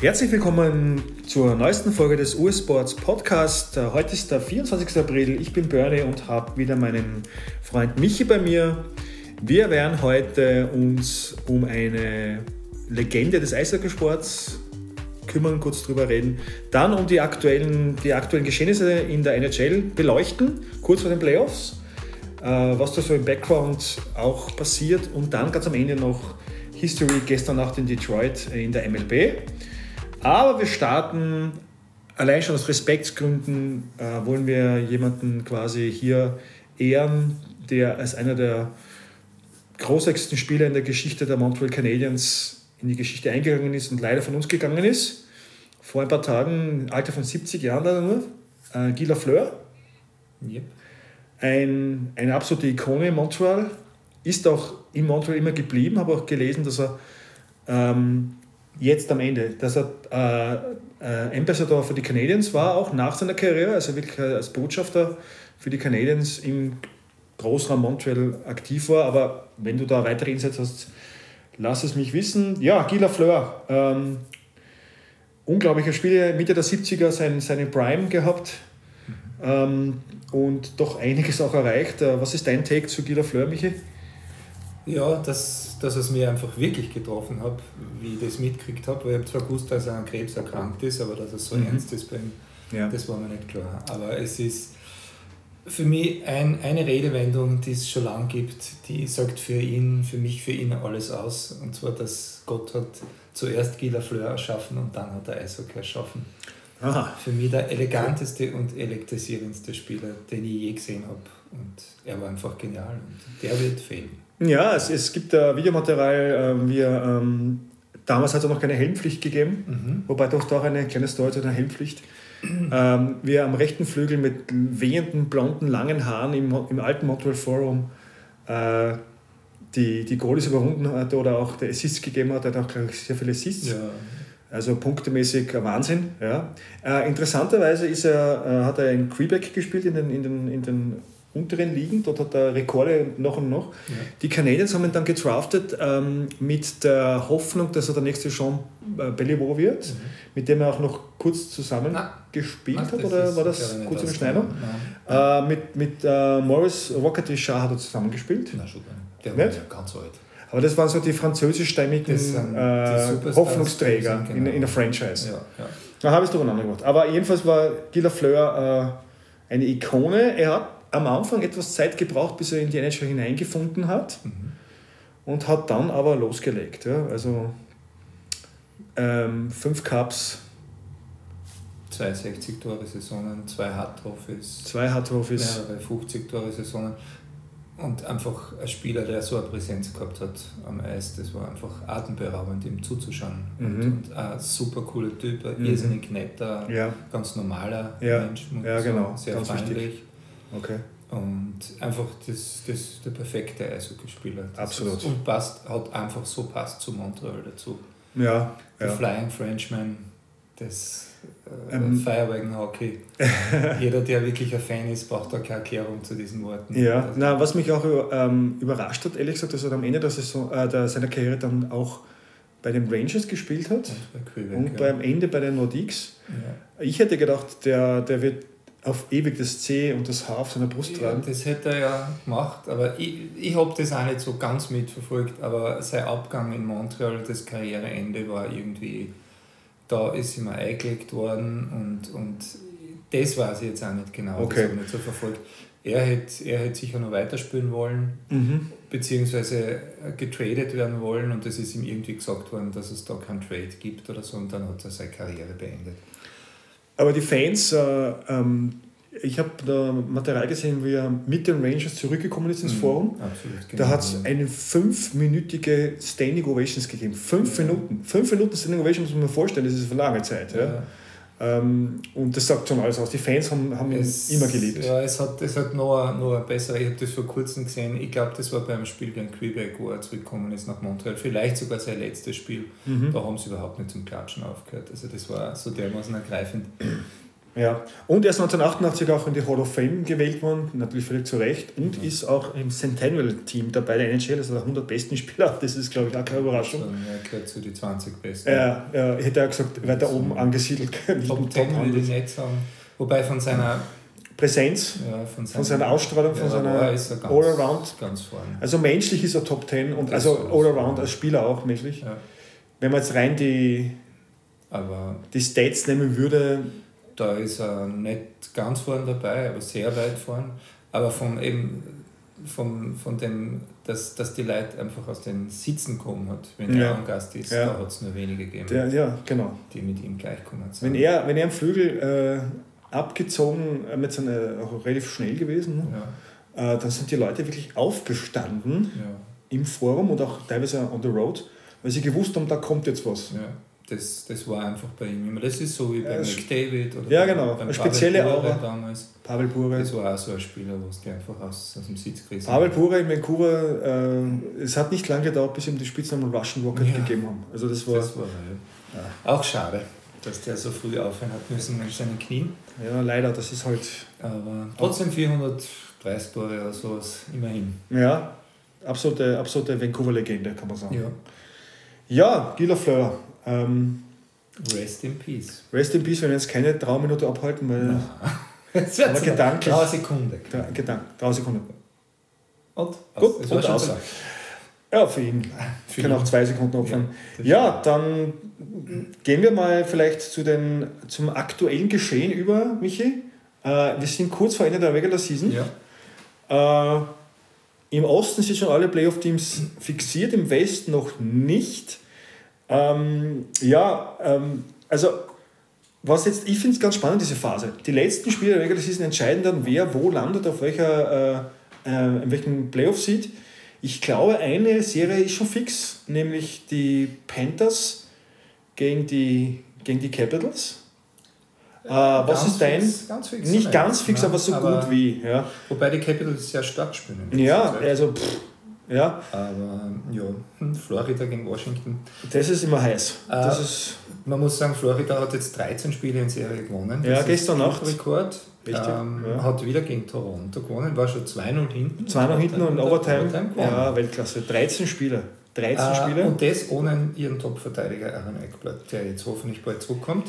Herzlich willkommen zur neuesten Folge des US-Sports Podcast. Äh, heute ist der 24. April. Ich bin Bernie und habe wieder meinen Freund Michi bei mir. Wir werden heute uns um eine Legende des Eishockeysports kümmern, kurz drüber reden. Dann um die aktuellen, die aktuellen Geschehnisse in der NHL beleuchten, kurz vor den Playoffs, äh, was da so im Background auch passiert und dann ganz am Ende noch History gestern Nacht in Detroit in der MLB. Aber wir starten allein schon aus Respektsgründen, äh, wollen wir jemanden quasi hier ehren, der als einer der großartigsten Spieler in der Geschichte der Montreal Canadiens in die Geschichte eingegangen ist und leider von uns gegangen ist. Vor ein paar Tagen, im Alter von 70 Jahren leider nur, äh, Guy Lafleur. Yep. Ein, eine absolute Ikone in Montreal. Ist auch in Montreal immer geblieben, habe auch gelesen, dass er ähm, jetzt am Ende, dass er äh, äh, Ambassador für die Canadiens war, auch nach seiner Karriere, also wirklich als Botschafter für die Canadiens im Großraum Montreal aktiv war. Aber wenn du da weitere Insights hast, lass es mich wissen. Ja, Guy Lafleur, ähm, unglaublicher Spieler, Mitte der 70er sein, seine Prime gehabt mhm. ähm, und doch einiges auch erreicht. Äh, was ist dein Take zu Guy Lafleur, Michi? Ja, dass, dass es mir einfach wirklich getroffen hat, wie ich das mitgekriegt habe. Weil ich habe zwar gewusst, dass er an Krebs erkrankt ist, aber dass es so mhm. ernst ist bei ihm, ja. das war mir nicht klar. Aber es ist für mich ein, eine Redewendung, die es schon lange gibt, die sagt für ihn, für mich, für ihn alles aus. Und zwar, dass Gott hat zuerst Gila Fleur erschaffen und dann hat er Eishockey erschaffen. Aha. Für mich der eleganteste und elektrisierendste Spieler, den ich je gesehen habe. Und er war einfach genial und der wird fehlen. Ja, es, es gibt äh, Videomaterial. Äh, wir, ähm, damals hat es noch keine Helmpflicht gegeben, mhm. wobei doch doch eine kleine Story zu einer Helmpflicht. Ähm, wir am rechten Flügel mit wehenden, blonden, langen Haaren im, im alten Montreal Forum äh, die, die Goalies überrunden hat oder auch der Assists gegeben hat. Hat auch, ich, sehr viele Assists. Ja. Also punktemäßig Wahnsinn. Ja. Äh, interessanterweise ist er, äh, hat er in Quebec gespielt, in den, in den, in den unteren Ligen. Dort hat er Rekorde noch und noch. Ja. Die Canadiens haben ihn dann gedraftet ähm, mit der Hoffnung, dass er der nächste Jean äh, Beliveau wird, mhm. mit dem er auch noch kurz zusammen Na. gespielt Ach, hat. Oder war das kurz im Schneider? Äh, mit mit äh, Morris Rocket Richard hat er zusammen gespielt. Na, super. Der war ja ganz alt. Aber das waren so die französischstämmigen äh, Hoffnungsträger genau. in, in der Franchise. Ja, ja. Da habe ich es durcheinander gemacht. Aber jedenfalls war Gila Fleur äh, eine Ikone. Er hat am Anfang etwas Zeit gebraucht, bis er in die NHL hineingefunden hat mhm. und hat dann aber losgelegt. Ja. Also ähm, fünf Cups. Zwei 60-Tore-Saisonen, zwei Hard-Trophies. Zwei Hard-Trophies. Mehrere 50-Tore-Saisonen. Und einfach ein Spieler, der so eine Präsenz gehabt hat am Eis, das war einfach atemberaubend, ihm zuzuschauen. Mhm. Und, und, ein super cooler Typ, ein mhm. irrsinnig netter, ja. ganz normaler ja. Mensch. Ja, genau. Sehr ganz freundlich. Wichtig. Okay. Und einfach das, das, der perfekte Eishockeyspieler. Absolut. Ist, und passt, hat einfach so passt zu Montreal dazu. Ja. Der ja. Flying Frenchman, das äh, ähm, Firewagon Hockey. Jeder, der wirklich ein Fan ist, braucht da keine Erklärung zu diesen Worten. Ja, also, na, was mich auch ähm, überrascht hat, ehrlich gesagt, dass er am Ende der Saison, äh, der, seiner Karriere dann auch bei den Rangers gespielt hat und, bei Quebec, und ja. beim Ende bei den Nordiques. Ja. Ich hätte gedacht, der, der wird auf ewig das C und das H auf seiner Brust tragen. Ja, das hätte er ja gemacht, aber ich, ich habe das auch nicht so ganz mitverfolgt, aber sein Abgang in Montreal, das Karriereende war irgendwie, da ist ihm eingelegt worden und, und das weiß ich jetzt auch nicht genau, okay. das habe ich nicht so verfolgt. Er hätte, er hätte sicher noch weiterspielen wollen, mhm. beziehungsweise getradet werden wollen und es ist ihm irgendwie gesagt worden, dass es da keinen Trade gibt oder so und dann hat er seine Karriere beendet. Aber die Fans, äh, ähm, ich habe da Material gesehen, wie er mit den Rangers zurückgekommen ist ins mhm, Forum. Absolut, genau. Da hat es eine fünfminütige Standing Ovations gegeben. Fünf ja. Minuten. Fünf Minuten Standing Ovations muss man sich vorstellen, das ist für lange Zeit. Ja. ja. Ähm, und das sagt schon alles aus. Die Fans haben, haben es, ihn immer geliebt. Ja, es hat, es hat noch, noch besser. Ich habe das vor kurzem gesehen. Ich glaube, das war beim Spiel gegen Quebec, wo er zurückgekommen ist nach Montreal. Vielleicht sogar sein letztes Spiel. Mhm. Da haben sie überhaupt nicht zum Klatschen aufgehört. Also, das war so dermaßen ergreifend. Ja, und er ist 1988 auch in die Hall of Fame gewählt worden, natürlich völlig zu Recht, und ja. ist auch im Centennial-Team dabei, der NHL, also der 100 besten Spieler. Das ist, glaube ich, auch keine Überraschung. Also, er gehört zu den 20 besten. Ja, ja hätte er gesagt, weiter also, oben angesiedelt. Top 10 würde ich nicht sagen. Wobei von seiner Präsenz, ja, von, von, seiner Ausstrahlung, von seiner vorne. Also menschlich ist er Top 10 und das also All-Around als Spieler auch menschlich. Ja. Wenn man jetzt rein die, aber die Stats nehmen würde, da ist er nicht ganz vorne dabei, aber sehr weit vorne. Aber von eben von, von dem, dass, dass die Leute einfach aus den Sitzen kommen hat, wenn ja. er ein Gast ist, ja. da hat es nur wenige gegeben, Der, ja, genau. die mit ihm gleichkommen sind. Wenn er, wenn er am Flügel äh, abgezogen, äh, mit seiner auch relativ schnell gewesen, ne? ja. äh, dann sind die Leute wirklich aufgestanden im Forum und auch teilweise on the road, weil sie gewusst haben, da kommt jetzt was. Ja das, das war einfach bei ihm immer. Das ist so wie bei McDavid oder ja, genau. beim spezielle Aura damals. Pavel Bure. Das war auch so ein Spieler, was der einfach aus, aus dem Sitz gerissen Pavel Bure in Vancouver, äh, es hat nicht lange gedauert, bis ihm die Spitznamen Russian Rocket ja. gegeben haben. Also das war, das war ja. auch schade, dass der so früh aufhören hat müssen mit seinen Knien. Ja, leider, das ist halt... Aber trotzdem 430 Tore oder sowas, immerhin. Ja, absolute, absolute Vancouver-Legende, kann man sagen. Ja. Ja, Guy Lafleur, ähm, Rest in Peace. Rest in Peace, wenn wir jetzt keine Trauminute abhalten, weil. Jetzt aber gedanklich. Drei Sekunden. Gedank, drei Sekunden. Und? Gut, und aus. Ja, für ihn. Für kann ihn. auch zwei Sekunden opfern. Ja, ja, dann gehen wir mal vielleicht zu den, zum aktuellen Geschehen über, Michi. Äh, wir sind kurz vor Ende der Regular Season. Ja. Äh, Im Osten sind schon alle Playoff-Teams fixiert, im Westen noch nicht. Ähm, ja, ähm, also was jetzt, ich finde es ganz spannend, diese Phase. Die letzten Spiele der Regular Season entscheiden dann, wer wo landet, auf welcher, äh, äh, in welchem Playoff-Seed. Ich glaube, eine Serie ist schon fix, nämlich die Panthers gegen die, gegen die Capitals. Äh, was ist dein? Fix, ganz fix nicht ganz fix, aber so aber gut wie. Ja. Wobei die Capitals sehr stark spielen. Ja, also pff, ja. Aber ja, hm, Florida gegen Washington. Das ist immer heiß. Das äh, ist man muss sagen, Florida hat jetzt 13 Spiele in Serie gewonnen. Das ja, gestern Nacht. Rekord. Ähm, ja. Hat wieder gegen Toronto gewonnen, war schon 2-0 hinten. 2-0 hinten und Overtime. Overtime ja, Weltklasse. 13 Spiele. 13 äh, Spiele. Und das ohne ihren Top-Verteidiger Aaron Eckblatt, der jetzt hoffentlich bald zurückkommt.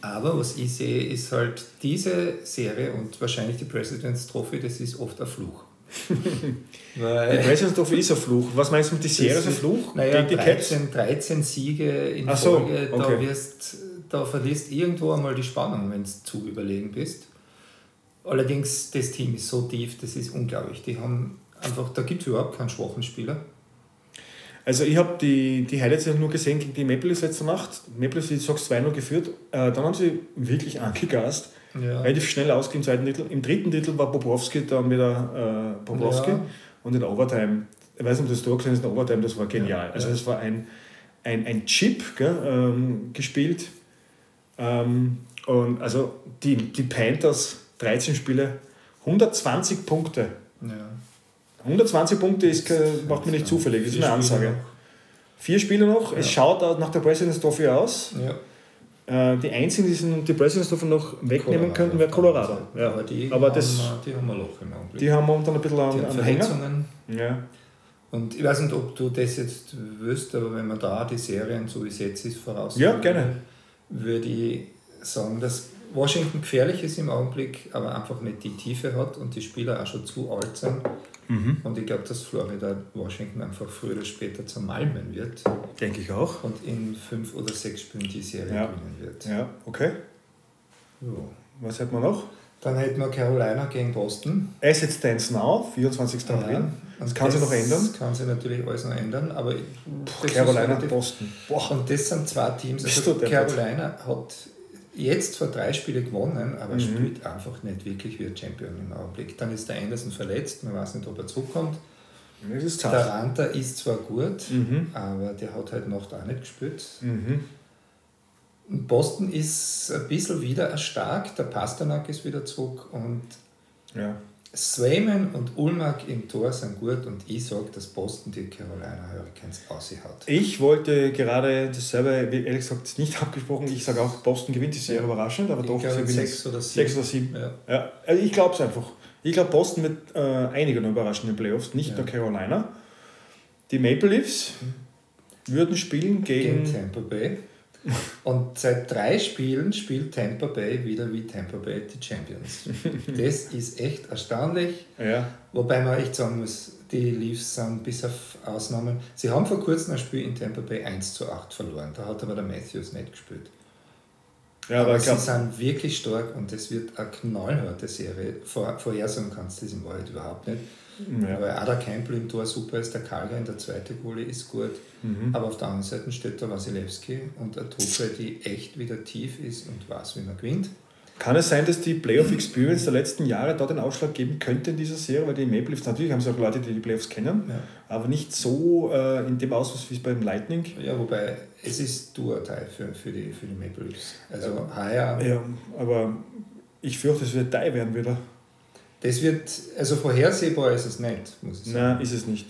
Aber was ich sehe, ist halt diese Serie und wahrscheinlich die President's Trophy, das ist oft ein Fluch. Weil die President's Trophy ist ein Fluch. Was meinst du mit die Serie ist ein Fluch? Naja, die 13, 13 Siege in so, Folge, okay. da, wirst, da verlierst irgendwo einmal die Spannung, wenn du zu überlegen bist. Allerdings, das Team ist so tief, das ist unglaublich. Die haben einfach, da gibt es überhaupt keinen schwachen Spieler. Also ich habe die, die Highlights nur gesehen gegen die Maple Leafs letzte Nacht. Maple Leafs, wie du sagst, 2-0 geführt. Äh, dann haben sie wirklich angegast ja. relativ schnell ausgehen im zweiten Drittel. Im dritten Drittel war Bobrovski dann wieder äh, Bobrovski ja. und in Overtime, ich weiß nicht, ob das Tor gesehen ist, in Overtime, das war genial. Also das war ein, ein, ein Chip gell, ähm, gespielt. Ähm, und also die, die Panthers, 13 Spiele, 120 Punkte. Ja. 120 Punkte ist, macht man nicht zufällig, das ist eine Ansage. Vier Spiele noch, es schaut nach der President's Trophy aus. Ja. Äh, die einzigen, die die Presidents davon noch wegnehmen Colorado, könnten, wäre Colorado. Ja. Aber, die, aber haben, das, die haben wir Loch im Augenblick. Die haben momentan ein bisschen an, an Hänger. Ja. Und ich weiß nicht, ob du das jetzt wüsst, aber wenn man da die Serien, so wie es jetzt ist, voraus ja, gerne. würde ich sagen, dass Washington gefährlich ist im Augenblick, aber einfach nicht die Tiefe hat und die Spieler auch schon zu alt sind. Mhm. Und ich glaube, dass Florida Washington einfach früher oder später zermalmen wird. Denke ich auch. Und in fünf oder sechs Spielen die Serie ja. gewinnen wird. Ja, okay. So. Was hätten wir noch? Dann hätten wir Carolina gegen Boston. Asset Stands Now, 24. April. Ja, das kann sich noch ändern. Das kann sich natürlich alles noch ändern, aber Carolina und Boston. Boah. Und das sind zwei Teams. Also Carolina hat jetzt vor drei Spielen gewonnen, aber mhm. spielt einfach nicht wirklich wie ein Champion im Augenblick. Dann ist der Anderson verletzt, man weiß nicht, ob er zurückkommt. Das ist der Ranta ist zwar gut, mhm. aber der hat halt Nacht auch nicht gespielt. Mhm. Boston ist ein bisschen wieder stark, der Pasternak ist wieder zurück und ja. Swayman und Ulmark im Tor sind gut und ich sage, dass Boston die Carolina Hurricanes aushaut. Ich wollte gerade dasselbe, wie ehrlich gesagt, nicht abgesprochen. Ich sage auch, Boston gewinnt die Serie ja. überraschend, aber ich doch glaube, sechs oder sieben. Sechs oder sieben. Ja. ja. Also ich glaube es einfach. Ich glaube, Boston wird äh, einige noch überraschen in den Playoffs, nicht ja. nur Carolina. Die Maple Leafs mhm. würden spielen gegen, gegen Tampa Bay. Und seit drei Spielen spielt Tampa Bay wieder wie Tampa Bay die Champions. Das ist echt erstaunlich. Ja. Wobei man echt sagen muss, die Leafs sind bis auf Ausnahmen. Sie haben vor kurzem ein Spiel in Tampa Bay 1 zu 8 verloren. Da hat aber der Matthews nicht gespielt. Ja, aber, aber sie sind wirklich stark und es wird eine knallharte Serie. Vor, vorhersagen kannst du das in Wahrheit überhaupt nicht. Ja. Weil der Campbell im Tor super ist, der Kalga in der zweiten Goalie ist gut. Mhm. Aber auf der anderen Seite steht der Wasilewski und eine Truppe, die echt wieder tief ist und weiß, wie man gewinnt. Kann es sein, dass die Playoff Experience der letzten Jahre dort den Ausschlag geben könnte in dieser Serie? Weil die Maple Leafs, natürlich haben sie auch Leute, die die Playoffs kennen, ja. aber nicht so äh, in dem Ausmaß wie es beim Lightning. Ja, wobei es ist Tour-Teil für, für, die, für die Maple Leafs. Also heuer. Ja, aber ich fürchte, es wird Teil werden wieder. Das wird, also vorhersehbar ist es nicht, muss ich sagen. Nein, ist es nicht.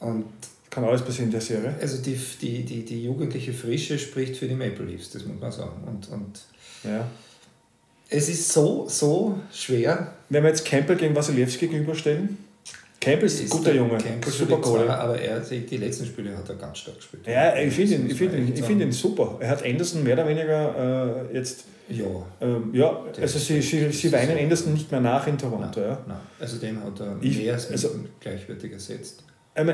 Und kann alles passieren in der Serie. Also die, die, die, die jugendliche Frische spricht für die Maple Leafs, das muss man sagen. Und, und ja. Es ist so, so schwer. Wenn wir jetzt Campbell gegen Wasilewski gegenüberstellen, Campbell ist ein guter Junge, Campbell super Kohle. Aber er, die letzten Spiele hat er ganz stark gespielt. Ja, ich finde ihn, find ihn, find ihn super. Er hat Anderson mehr oder weniger äh, jetzt. Ja. Ähm, ja, also sie, sie, sie weinen Anderson nicht mehr nach in Toronto. Nein, ja. Nein. Also den hat er ich, mehr als also, gleichwertig ersetzt.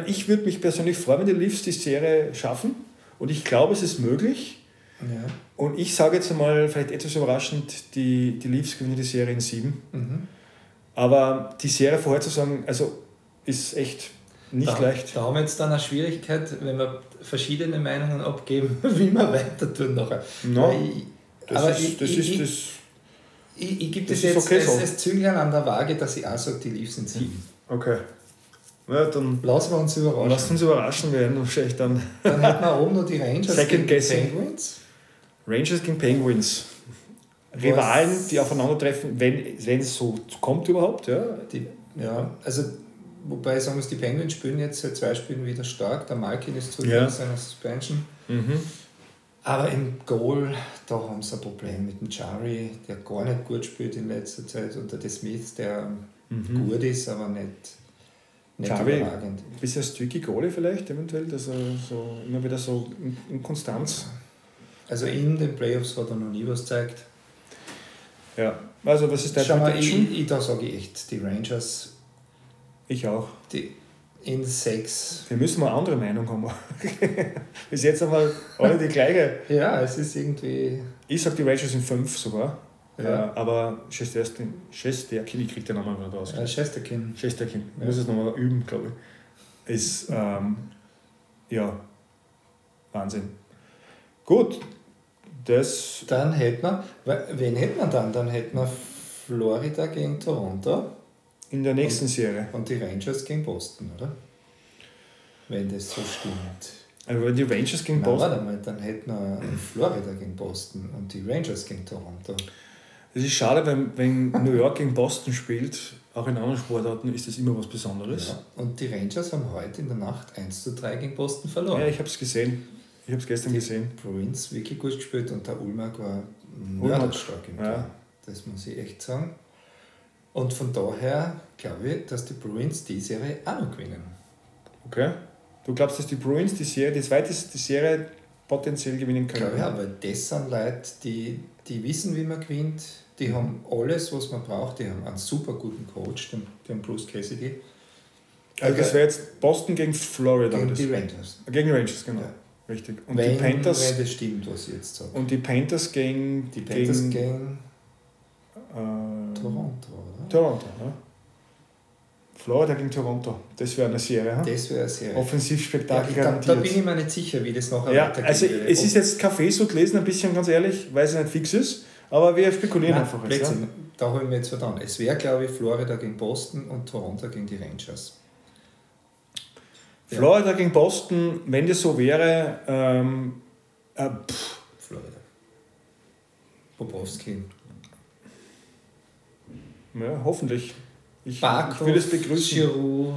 Ich würde mich persönlich freuen, wenn die Leafs die Serie schaffen. Und ich glaube, es ist möglich. Ja. Und ich sage jetzt einmal, vielleicht etwas überraschend, die, die Leafs gewinnen die Serie in sieben. Mhm. Aber die Serie vorherzusagen, also ist echt nicht da, leicht. Da haben wir jetzt dann eine Schwierigkeit, wenn wir verschiedene Meinungen abgeben, wie wir weiter tun nachher. No, ich, das aber ist, ich, das ich, ist das. Ich, ich gebe das, das, jetzt okay als, so. als Zünglein an der Waage, dass ich auch sage, die Leafs sind sieben. Okay. Ja, dann lassen wir uns überraschen. Lassen uns überraschen werden wahrscheinlich dann. Dann hätten wir oben noch die Rangers Second guessing. Penguins. Rangers gegen Penguins. Rivalen, die aufeinandertreffen, wenn, es so kommt überhaupt. Ja, die, ja also Wobei sagen wir, die Penguins spielen jetzt seit zwei Spielen wieder stark. Der Malkin ist zurück ja. seiner Suspension. Mhm. Aber im Goal, da haben sie ein Problem mit dem Jari, der gar nicht gut spielt in letzter Zeit. Und der Smith, der mhm. gut ist, aber nicht, nicht Jari, überragend. Ein bisschen Sticky Goalie vielleicht, eventuell, dass er so immer wieder so in Konstanz. Also in den Playoffs hat er noch nie was gezeigt. Ja, also was ist dein Schau mal, ich, ich, da sage ich echt, die Rangers ich auch. Die in sechs. Wir müssen mal andere Meinung haben. Bis jetzt haben wir alle die gleiche. ja, es ist irgendwie. Ich sage, die Rangers sind fünf sogar. Ja. Äh, aber Shesterkin, Shesterkin, ich kriege den Namen gerade raus. Ja, Shesterkin. Shesterkin. Ich ja. muss es nochmal üben, glaube ich. Ist, ähm, ja, Wahnsinn. Gut, das. Dann hätten wir, wen hätten wir dann? Dann hätten wir Florida gegen Toronto. In der nächsten und, Serie. Und die Rangers gegen Boston, oder? Wenn das so stimmt. Aber wenn die Rangers gegen Nein, Boston. Warte mal, dann hätten wir Florida gegen Boston und die Rangers gegen Toronto. Es ist schade, wenn, wenn New York gegen Boston spielt, auch in anderen Sportarten ist das immer was Besonderes. Ja. Und die Rangers haben heute in der Nacht 1 zu 3 gegen Boston verloren. Ja, ich habe es gesehen. Ich habe es gestern die gesehen. Bruins wirklich gut gespielt und der Ulmark war mörderstark im ja. Das muss ich echt sagen. Und von daher glaube ich, dass die Bruins die Serie auch noch gewinnen. Okay. Du glaubst, dass die Bruins die Serie, die zweite die Serie potenziell gewinnen können? Ich glaube ja, weil das sind Leute, die, die wissen, wie man gewinnt. Die haben alles, was man braucht. Die haben einen super guten Coach, den, den Bruce Cassidy. Also das wäre jetzt Boston gegen Florida. Gegen die Rangers. Gegen Rangers, genau. Ja. Richtig. Und wenn, die Panthers. Wenn das stimmt, was ich jetzt sage. Und die Panthers gegen. Die Panthers gegen. gegen äh, Toronto, oder? Toronto, ja. Florida gegen Toronto, das wäre eine Serie. Hm? Das wäre eine Serie. Offensivspektakel ja, da, da, bin ich mir nicht sicher, wie das nachher ja, Also es ist jetzt Kaffee so gelesen, ein bisschen ganz ehrlich, weil es nicht fix ist, aber wir spekulieren Nein, einfach jetzt. Ja? Da holen wir jetzt verdammt. Es wäre, glaube ich, Florida gegen Boston und Toronto gegen die Rangers. Florida ja. gegen Boston, wenn das so wäre, ähm, äh, Florida. Bobowski. Ja, hoffentlich. Ich, Barkov, ich würde es begrüßen. Giroud,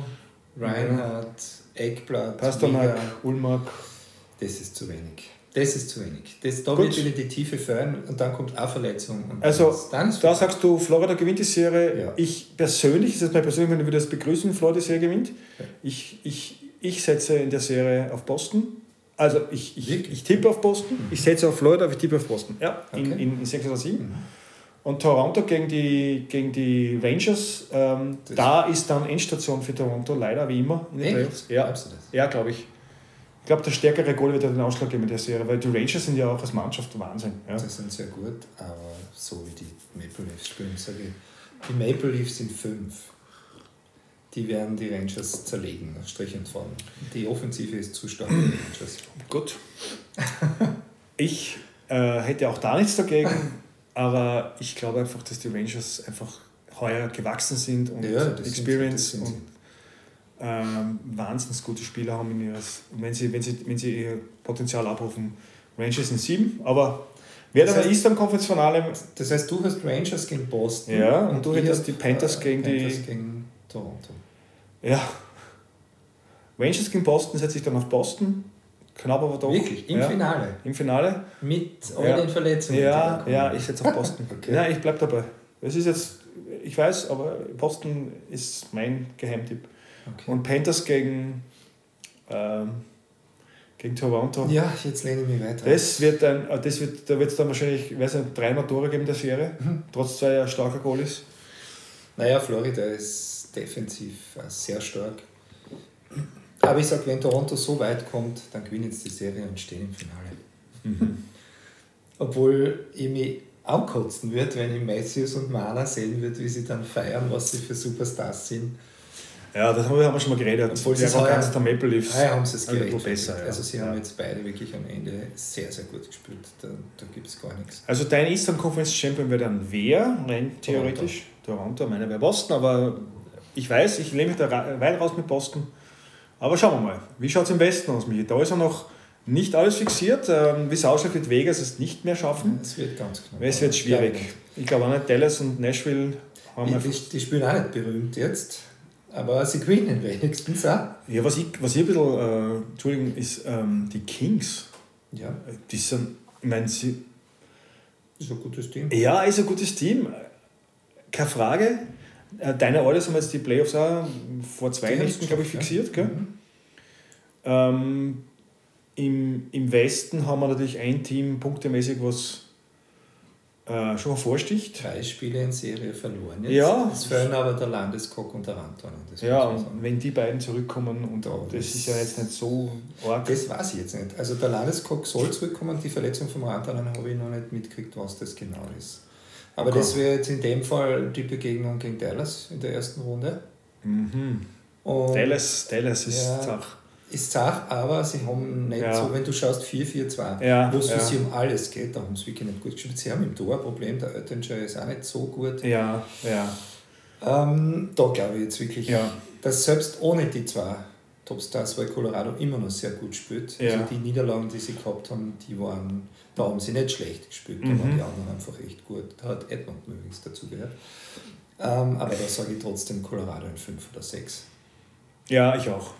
Reinhardt, Eckblatt, Pasternak, Ulmark. Das ist zu wenig. Das ist zu wenig. Das, da Gut. wird wieder die Tiefe fehlen und dann kommt auch Verletzung. also, dann da sagst du, Florida gewinnt die Serie. Ja. Ich persönlich, das ist mein persönlich, wenn du das begrüßen, Florida die Serie gewinnt. Ja. Ich, ich, ich setze in der Serie auf Boston. Also, ich, ich, ich tippe auf Boston. Mhm. Ich setze auf Florida, aber ich tippe auf Boston. Ja, okay. in, in, in 6 oder 7. Mhm. Und Toronto gegen die, gegen die Rangers, ähm, da ist dann Endstation für Toronto, leider wie immer in den Playoffs. Ja, ja glaube ich glaube, der stärkere Goal wird den Ausschlag geben in der Serie, weil die Rangers sind ja auch als Mannschaft Wahnsinn. Ja. Die sind sehr gut, aber so wie die Maple Leafs spielen, sage ich, die Maple Leafs sind fünf. Die werden die Rangers zerlegen, Strich Faden. Die Offensive ist zu stark für die Rangers. Gut. Ich äh, hätte auch da nichts dagegen, aber ich glaube einfach, dass die Rangers einfach heuer gewachsen sind und ja, Experience sind, und ähm, wahnsinnig gute Spieler haben in ihres, wenn sie, wenn sie, wenn sie ihr Potenzial abrufen. Rangers sind sieben, aber wer das heißt, ist am Conference Finale. Das heißt, du hast Rangers gegen Boston. Ja, und, und du hättest die Panthers äh, gegen Panthers die. gegen Toronto. Ja. Rangers gegen Boston setze ich dann auf Boston. Knapp aber doch. Wirklich? Im ja, Finale? Im Finale. Mit all ja. den Verletzungen? Ja, ja ich setze auf Boston. okay. Ja, ich bleibe dabei. Es ist jetzt, ich weiß, aber Boston ist mein Geheimtipp. Okay. Und Panthers gegen, ähm, gegen Toronto. Ja, jetzt lehne ich mich weiter. Das wird dann, äh, das wird, da wird es dann wahrscheinlich, ich weiß nicht, dreimal Tore geben in der Serie, mhm. trotz zwei starker Goalies. Naja, Florida ist defensiv äh, sehr stark. Aber ich sage, wenn Toronto so weit kommt, dann gewinnen sie die Serie und stehen im Finale. Mhm. Obwohl ich mich auch kotzen würde, wenn ich Matthews und Mana sehen würde, wie sie dann feiern, was sie für Superstars sind. Ja, das haben wir, schon mal geredet. Obwohl sie ganz der Maple Leafs heuer haben sie es gerecht. Besser, ja. Also sie haben jetzt beide wirklich am Ende sehr, sehr gut gespielt. Da, da gibt es gar nichts. Also dein Eastern Conference Champion wäre dann wer? Rein theoretisch? Toronto. Toronto, meiner wäre Boston, aber ich weiß, ich lehne mich da weit raus mit Boston. Aber schauen wir mal, wie schaut es im Westen aus, Michi? Da ist ja noch nicht alles fixiert. Ähm, wie es ausschaut, wird Vegas es nicht mehr schaffen. Es wird ganz knapp. Es wird schwierig. Ich glaube auch nicht, Dallas und Nashville haben die, die, die spielen auch nicht berühmt jetzt. Aber sie gewinnen wenigstens auch. Ja, was ich, was ich ein bisschen, äh, Entschuldigung, ist ähm, die Kings. Ja. Die sind, ich meine, sie. Ist ein gutes Team. Ja, ist ein gutes Team. Keine Frage. Äh, deine Orders haben jetzt die Playoffs auch vor zwei Nächten, glaube ich, fixiert. Ja. Mhm. Ähm, im, Im Westen haben wir natürlich ein Team punktemäßig, was äh, schon vorsticht. Drei Spiele in Serie verloren jetzt. Ja. Es fehlen aber der Landeskog und der Ranton. Ja, und wenn die beiden zurückkommen, und da, das, das ist ja jetzt nicht so arg. Das weiß ich jetzt nicht. Also der Landeskog soll zurückkommen, die Verletzung vom Ranton habe ich noch nicht mitgekriegt, was das genau ist. Aber okay. das wäre jetzt in dem Fall die Begegnung gegen Dallas in der ersten Runde. Mhm. Dallas, Dallas ist ja, Zach ist Zach, aber sie haben nicht ja. so, wenn du schaust 4-4-2, ja, wo es für sie um alles geht, da haben sie wirklich nicht gut gespielt. Sie haben im Tor ein Problem, der Oettinger ist auch nicht so gut. Ja, ja. Ähm, da glaube ich jetzt wirklich, dass selbst ohne die zwei Topstars, weil Colorado immer noch sehr gut spielt. Ja. Also die Niederlagen, die sie gehabt haben, die waren, da haben sie nicht schlecht gespielt, da mhm. waren die anderen einfach echt gut. Da hat Edmonton übrigens dazu gehört. Ähm, aber da sage ich trotzdem Colorado in 5 oder 6. Ja, ich auch.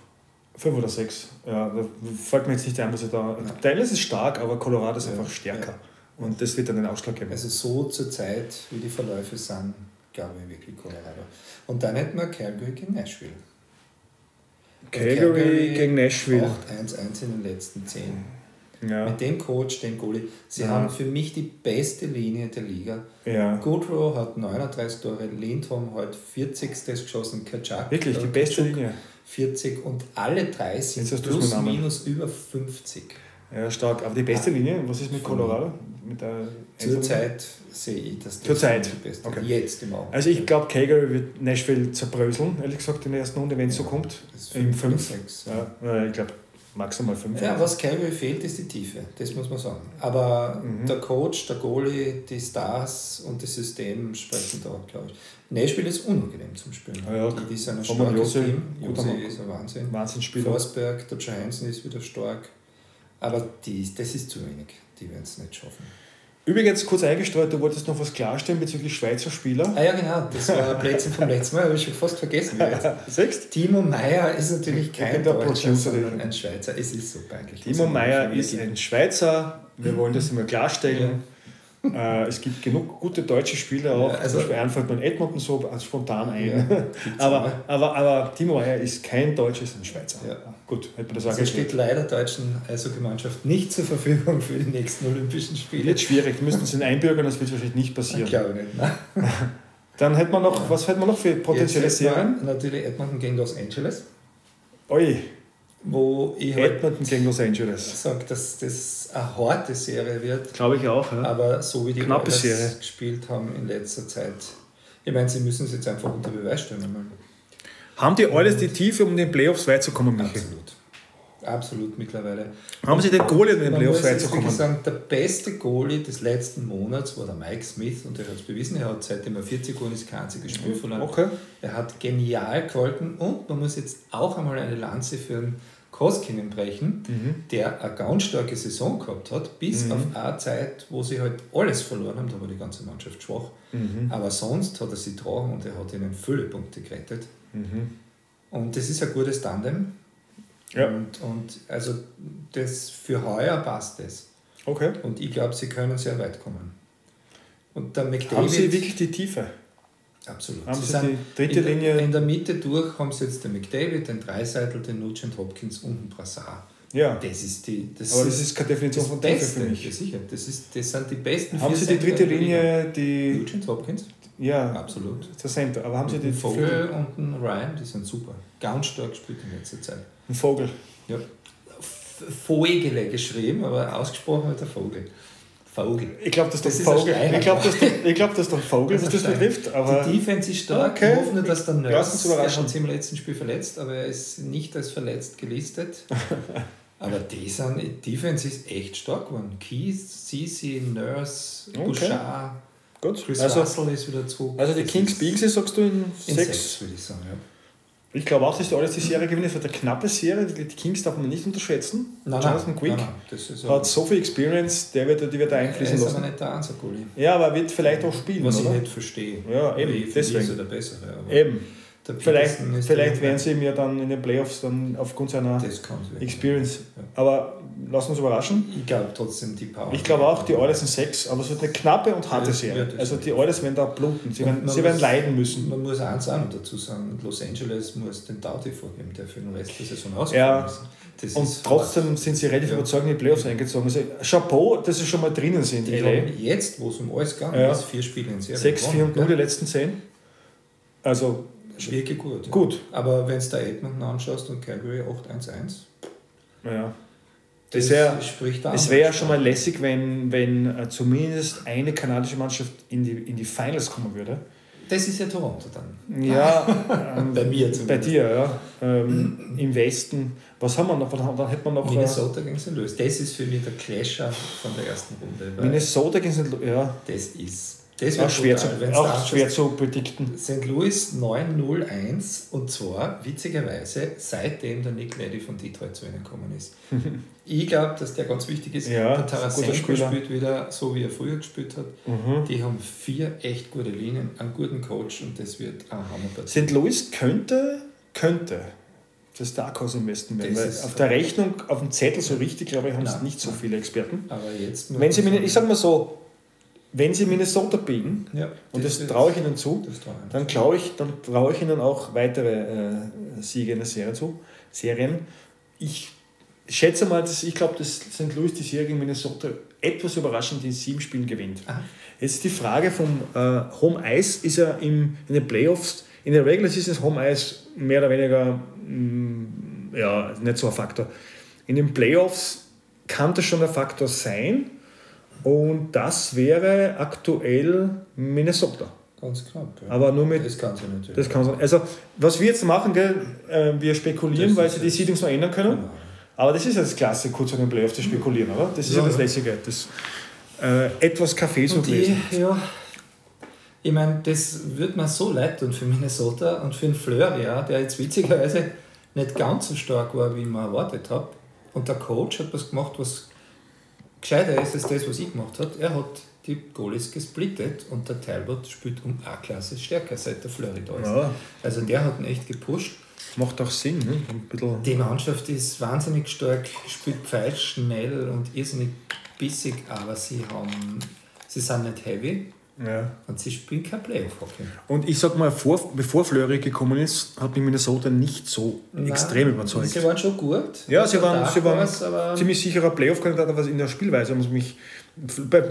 Fünf oder sechs. Ja, da fällt mir jetzt nicht ein, was ich da. Ja. Dallas ist stark, aber Colorado ist ja, einfach stärker. Ja. Und das wird dann den Ausschlag geben. Also so zur Zeit, wie die Verläufe sind, glaube ich wirklich Colorado. Und dann hätten wir Calgary gegen Nashville. Calgary, Calgary gegen Nashville. 8-1-1 in den letzten zehn. Ja. Mit dem Coach, dem Goalie. Sie ja. haben für mich die beste Linie der Liga. Ja. Goodrow hat 39 Tore, Lindholm hat 40. geschossen, Kaczak. Wirklich, die beste Kaczuk, Linie. 40 und alle drei sind plus minus über 50. Ja, stark. Aber die beste Linie, was ist mit Colorado? Mit der Zurzeit sehe ich das Zurzeit. die beste. Okay. Jetzt im Augenblick. Also ich glaube, Calgary wird Nashville zerbröseln, ehrlich gesagt, in der ersten Runde, wenn es so kommt. Im 5. Ja. ich glaube maximal 5. Ja, was Calgary fehlt, ist die Tiefe, das muss man sagen. Aber mhm. der Coach, der Goalie, die Stars und das System sprechen da, glaube ich. Nashville ist unangenehm zum Spielen. Ja, ja. Die, sind ein starkes Jose, Team. Jose ist ein Wahnsinn. Wahnsinnsspieler. Forsberg, der Johansson ist wieder stark. Aber die, das ist zu wenig. Die werden es nicht schaffen. Übrigens, kurz eingestreut, du wolltest noch was klarstellen bezüglich Schweizer Spieler. Ah ja, genau, das war Plätzchen vom letzten Mal, habe ich schon fast vergessen. Siehst Timo Meyer ist natürlich kein Deutscher, sondern ein Schweizer. Es ist so peinlich. Timo Meyer ist ein Schweizer, wir wollen das immer klarstellen. Ja. Äh, es gibt genug gute deutsche Spieler auch, ja, also, zum Beispiel Anfang und Edmonton so spontan ein. Ja, aber, aber, aber Timo Meyer ist kein Deutscher, ist ein Schweizer. Ja. Gut, hätte man das also steht leider der deutschen Eishockeymannschaft nicht zur Verfügung für die nächsten Olympischen Spiele. Wird schwierig, müssten sie ihn einbürgern, das wird wahrscheinlich nicht passieren. Ich glaube nicht. Ne? Dann hätten wir noch, was hätten wir noch für potenzielle Serien? Natürlich Edmonton gegen Los Angeles. Oi wo ich halt Edmonton gegen Los Angeles. sage, dass das eine harte Serie wird. Glaube ich auch. Ja. Aber so wie die Knappe Serie. gespielt haben in letzter Zeit, ich meine, sie müssen es jetzt einfach unter Beweis stellen. Haben die alles die Tiefe, um in den Playoffs weit zu kommen, Michael? Absolut. Absolut mittlerweile. Haben Sie den Goalie in den Playoffs weit zu kommen? sagen, der beste Goalie des letzten Monats war der Mike Smith und er hat es bewiesen. Er hat seitdem er 40 Goal ist kein einziges Spiel mhm. verloren. Okay. Er hat genial gehalten und man muss jetzt auch einmal eine Lanze für einen Koskinen brechen, mhm. der eine ganz starke Saison gehabt hat, bis mhm. auf eine Zeit, wo sie halt alles verloren haben, da war die ganze Mannschaft schwach. Mhm. Aber sonst hat er sie tragen und er hat ihnen Füllepunkte gerettet. Mhm. Und das ist ein gutes Tandem. Ja. Und, und also das für heuer passt das. Okay. Und ich glaube, sie können sehr weit kommen. Und der McDavid, Haben sie wirklich die Tiefe? Absolut. Haben Sie, Sie die dritte in Linie? Der, in der Mitte durch haben Sie jetzt den McDavid, den Dreiseitel, den Nugent Hopkins und den Brassard. Ja. Das ist die. Das Aber das ist keine Definition von Tiefe für mich. Ja, sicher. Das, ist, das sind die besten Haben Sie die dritte Linie, die. Nugent Hopkins? Ja. Absolut. Der Center. Aber haben Sie die. Vogel und den Ryan, die sind super. Ganz stark gespielt in letzter Zeit. Ein Vogel. Ja. Vogele geschrieben, aber ausgesprochen wird der Vogel. Vogel. Ich glaube, dass das, das Vogel. Ich glaube, dass der, glaub, dass der Vogel das, das betrifft. Aber die Defense ist stark. Okay. Ich hoffe nur, dass der Nurse, er hat sich im letzten Spiel verletzt, aber er ist nicht als verletzt gelistet. aber die sind, Defense ist echt stark geworden. Keys, Cici, Nurse, okay. Bouchard, Gut. Chris also, Russell ist wieder zurück. Also die Kings biegen sie, sagst du, in, in sechs? sechs würde ich sagen, ja. Ich glaube auch, dass die alles die Serie gewinnen. Es wird eine knappe Serie. Die Kings darf man nicht unterschätzen. Nein, Jonathan Quick nein, nein, hat so viel Experience, der wird, die wird da einfließen lassen. Er ist aber nicht der Ansagulli. Ja, aber er wird vielleicht auch spielen. Was oder? ich nicht verstehe. Ja, eben. Deswegen. Ist er der Bessere. eben. Vielleicht, vielleicht werden sie mir dann in den Playoffs dann aufgrund seiner Experience. Ja. Aber lassen wir uns überraschen. Ich glaube trotzdem die Power. Ich glaube auch, die Oilers sind sechs, aber es wird eine knappe und harte Serie. Also die Oilers werden da bluten. Sie, werden, sie werden leiden müssen. Man muss eins auch dazu sagen: Los Angeles muss den Doughty vorgeben, der für den Rest der Saison ausfallen ja. Das und trotzdem sind sie relativ ja. überzeugt in die Playoffs eingezogen. Also Chapeau, dass sie schon mal drinnen sind. LA. Jetzt, wo es um alles gegangen ja. ist, vier Spiele in Serie. Sechs, vier und null die letzten zehn. Also Wirklich gut. Ja. Gut. Aber wenn du da Edmonton anschaust und Calgary 8-1-1. Ja. Das, das wär, spricht Es wäre ja schon mal lässig, wenn, wenn äh, zumindest eine kanadische Mannschaft in die, in die Finals kommen würde. Das ist ja Toronto dann. Ja, ähm, bei mir zumindest. Bei dir, ja. Ähm, Im Westen. Was haben wir noch? Dann hätte man noch. Äh, Minnesota gegen St. Louis. Das ist für mich der Clasher von der ersten Runde. Minnesota gegen St. Louis, ja. Das ist das auch schwer, zu, auch schwer zu predikten. St. Louis 901 und zwar witzigerweise seitdem der Nick Leddy von Detroit zu ihnen gekommen ist. ich glaube, dass der ganz wichtig ist. Ja, der Tarasenko spielt wieder so, wie er früher gespielt hat. Mhm. Die haben vier echt gute Linien, einen guten Coach und das wird ein Hammer. St. Louis könnte, könnte das Dark Horse im Westen werden. Weil auf der Rechnung, auf dem Zettel so richtig, glaube ich, haben es nicht so viele Experten. Aber jetzt Wenn sie, ich sage mal so, wenn sie Minnesota biegen, ja, und das, das traue ich ihnen zu, dann, glaube ich, dann traue ich ihnen auch weitere äh, Siege in der Serie zu, Serien. Ich schätze mal, dass ich glaube, dass St. Louis die Serie gegen Minnesota etwas überraschend in sieben Spielen gewinnt. Aha. Jetzt die Frage vom äh, Home Ice ist ja im, in den Playoffs, in der Regular Season ist Home Ice mehr oder weniger mh, mm, ja, nicht so ein Faktor. In den Playoffs kann das schon ein Faktor sein, und das wäre aktuell Minnesota. Ganz knapp. Ja. Aber nur mit. Das kann sie natürlich. Das kann sie. Also, was wir jetzt machen, gell, äh, wir spekulieren, das weil sie die Seedings noch ändern können. Genau. Aber das ist ja das Klasse, kurz vor den Playoffs zu spekulieren, oder? Das ist ja, ja das Lässige. Das, äh, etwas Kaffee zu lesen. Ja, ich meine, das wird mir so leid tun für Minnesota und für den Fleur, ja, der jetzt witzigerweise nicht ganz so stark war, wie ich mir erwartet habe. Und der Coach hat was gemacht, was gescheiter ist als das, was ich gemacht habe. Er hat die Goalies gesplittet und der Talbot spielt um A-Klasse stärker, seit der Flurry da ist. Ja. Also der hat ihn echt gepusht. Macht auch Sinn. Ne? Die Mannschaft ist wahnsinnig stark, spielt falsch, schnell und irrsinnig bissig, aber sie haben sie sind nicht heavy. Ja. Und sie spielen kein Playoff-Hockey. Und ich sag mal, vor, bevor Fleury gekommen ist, hat mich Minnesota nicht so Nein, extrem überzeugt. Sie waren schon gut. Ja, sie waren, sie waren ziemlich sicherer Playoff-Kandidat, was in der Spielweise. Muss mich,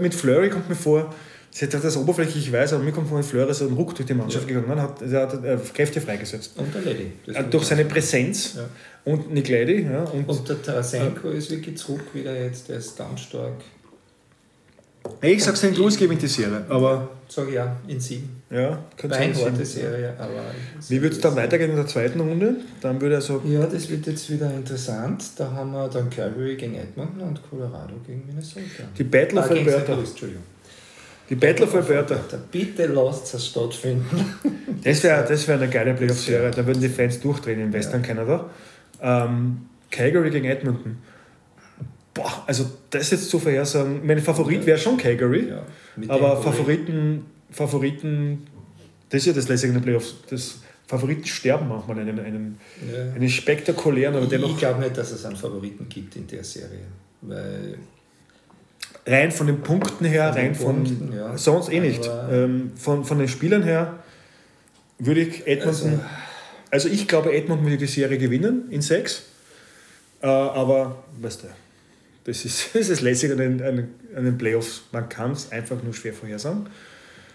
mit Fleury kommt mir vor, Sie hat das oberflächlich weiß, aber mir kommt von Fleury so ein Ruck durch die Mannschaft ja. gegangen. Hat, er hat äh, Kräfte freigesetzt. Und der Lady. Durch seine Präsenz ja. und Nick Lady. Ja, und, und der Tarasenko äh, ist wirklich zurück wieder jetzt, der ist ganz stark. Ich sage St. Louis gewinnt die Serie, aber. Sag ja, in sieben. Ja, könnte sein. Beinharte Serie, aber. Wie wird es dann weitergehen in der zweiten Runde? Dann würde also. Ja, das wird jetzt wieder interessant. Da haben wir dann Calgary gegen Edmonton und Colorado gegen Minnesota. Die Battle of ah, Alberta. Die Battle of Alberta. Bitte lasst es stattfinden. Das wäre das wär eine geile Playoff-Serie. Da würden die Fans durchdrehen in Western ja. Canada. Ähm, Calgary gegen Edmonton. Boah, also das jetzt zu vorhersagen, mein Favorit wäre schon Calgary, ja, aber Favoriten, Favoriten, das ist ja das Lässige in den Playoffs, das Favoriten sterben manchmal einen, einen, ja. einen spektakulären, aber dennoch... Ich glaube nicht, dass es einen Favoriten gibt in der Serie, weil... Rein von den Punkten her, von rein Punkten, von... Ja. Sonst eh nicht. Ähm, von, von den Spielern her würde ich Edmonton... Also, also ich glaube, Edmonton würde die Serie gewinnen in sechs, äh, aber weißt du... Das ist, das ist lässig an den, an den Playoffs. Man kann es einfach nur schwer vorhersagen.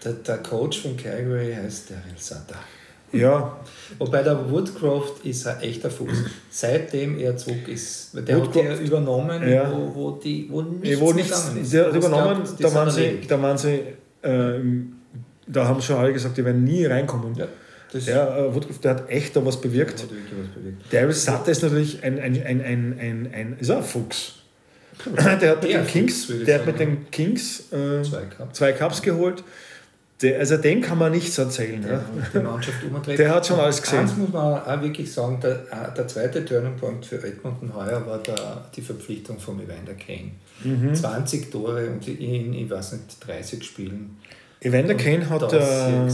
Der, der Coach von Calgary heißt Daryl Sutter. Ja. Wobei der Woodcroft ist ein echter Fuß. Seitdem er zurück ist. Der Woodcroft, hat ja übernommen, ja. Wo, wo, die, wo nichts, wo nichts gegangen ist. Der hat übernommen, glaubt, da, waren sie, da waren sie, äh, da haben schon alle gesagt, die werden nie reinkommen. Ja. Der, äh, Woodcroft, der hat echt da was bewirkt. Daryl Sutter ist natürlich ein, ein, ein, ein, ein, ein, ist ein Fuchs. Der hat mit den Kings, der hat mit den Kings äh, zwei, Cup. zwei, Cups geholt. Der, also den kann man nichts erzählen. Ja, Die Mannschaft umdreht. Der hat schon alles gesehen. Eins muss man auch wirklich sagen, der, äh, der zweite Turning Point für Edmonton heuer war der, die Verpflichtung von Evander Kane. Mhm. 20 Tore und in, ich weiß nicht, 30 Spielen. Evander Kane hat äh,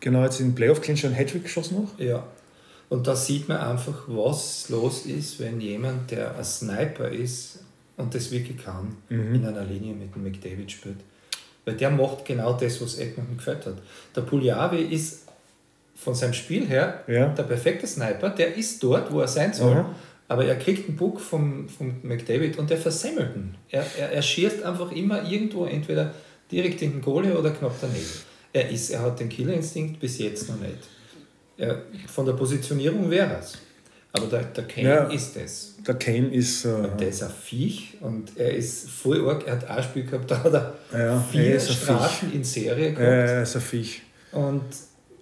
genau jetzt in Playoff Clinch einen Hattrick geschossen noch. Ja. Und da sieht man einfach, was los ist, wenn jemand, der ein Sniper ist, und das wirklich kann, mhm. in einer Linie mit dem McDavid spielt. Weil der macht genau das, was Edmonton gefällt hat. Der Puljavi ist von seinem Spiel her ja. der perfekte Sniper, der ist dort, wo er sein soll, mhm. aber er kriegt einen Puck vom, vom McDavid und der versemmelt ihn. Er, er, er schießt einfach immer irgendwo, entweder direkt in den Goalie oder knapp daneben. Er, ist, er hat den Killerinstinkt bis jetzt noch nicht. Er, von der Positionierung wäre es. Aber der, der Kane ja, ist das. Der Kane ist. Äh, der ist ein Viech und er ist voll arg. Er hat auch ein Spiel gehabt, da hat er ja, vier er Strafen in Serie gehabt. Ja, er ist ein Viech. Und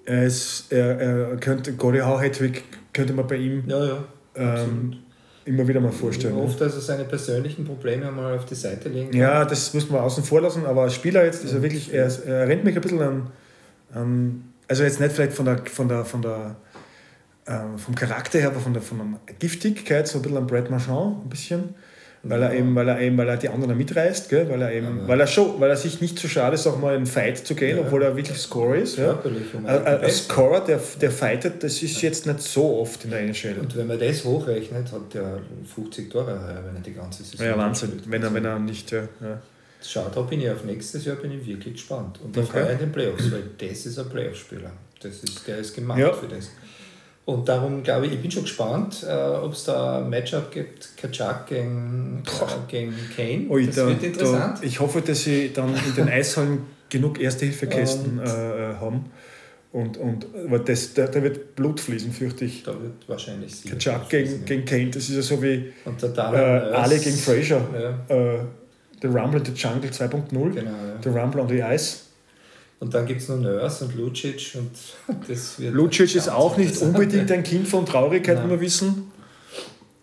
er ist. Er, er könnte. Gordie Howe Hedwig könnte man bei ihm ja, ja, ähm, immer wieder mal vorstellen. Ich hoffe, dass er seine persönlichen Probleme mal auf die Seite legen kann. Ja, das müssen wir außen vor lassen, aber als Spieler jetzt ist er wirklich. Er, er rennt mich ein bisschen an. an also jetzt nicht vielleicht von der. Von der, von der ähm, vom Charakter her, aber von der, von der Giftigkeit so ein bisschen an Brad Marchand, ein bisschen. Weil er eben, weil er eben, weil er die anderen mitreißt, gell? weil er eben, ja, weil er schon, weil er sich nicht zu schade ist, auch mal in einen Fight zu gehen, ja, obwohl er wirklich Scorer ist. Ja. Um ein, ein Scorer, der, der fightet, das ist jetzt nicht so oft in der NHL. Und wenn man das hochrechnet, hat der 50 Tore wenn er die ganze Saison. Ja, Wahnsinn, wenn er, wenn er nicht. Ja, Schau, da bin ich auf nächstes Jahr bin ich wirklich gespannt. Und okay. in den Playoffs, weil das ist ein Playoff-Spieler. ist, der ist gemacht für das. Und darum glaube ich, ich bin schon gespannt, äh, ob es da ein Matchup gibt, Kaczak gegen, äh, gegen Kane. Ui, das da, wird interessant. Da, ich hoffe, dass sie dann in den Eishallen genug Erste-Hilfe-Kästen äh, äh, haben. Und, und weil das, da, da wird Blut fließen, fürchte ich. Da wird wahrscheinlich Kaczak gegen, gegen Kane, das ist ja so wie äh, Ali gegen Fraser. Ja. Äh, The Rumble in the Jungle 2.0. Genau, ja. The Rumble on the Ice. Und dann gibt es noch Nurse und Lucic und das wird. Lucic ist auch nicht unbedingt ein Kind von Traurigkeit, wie wir wissen.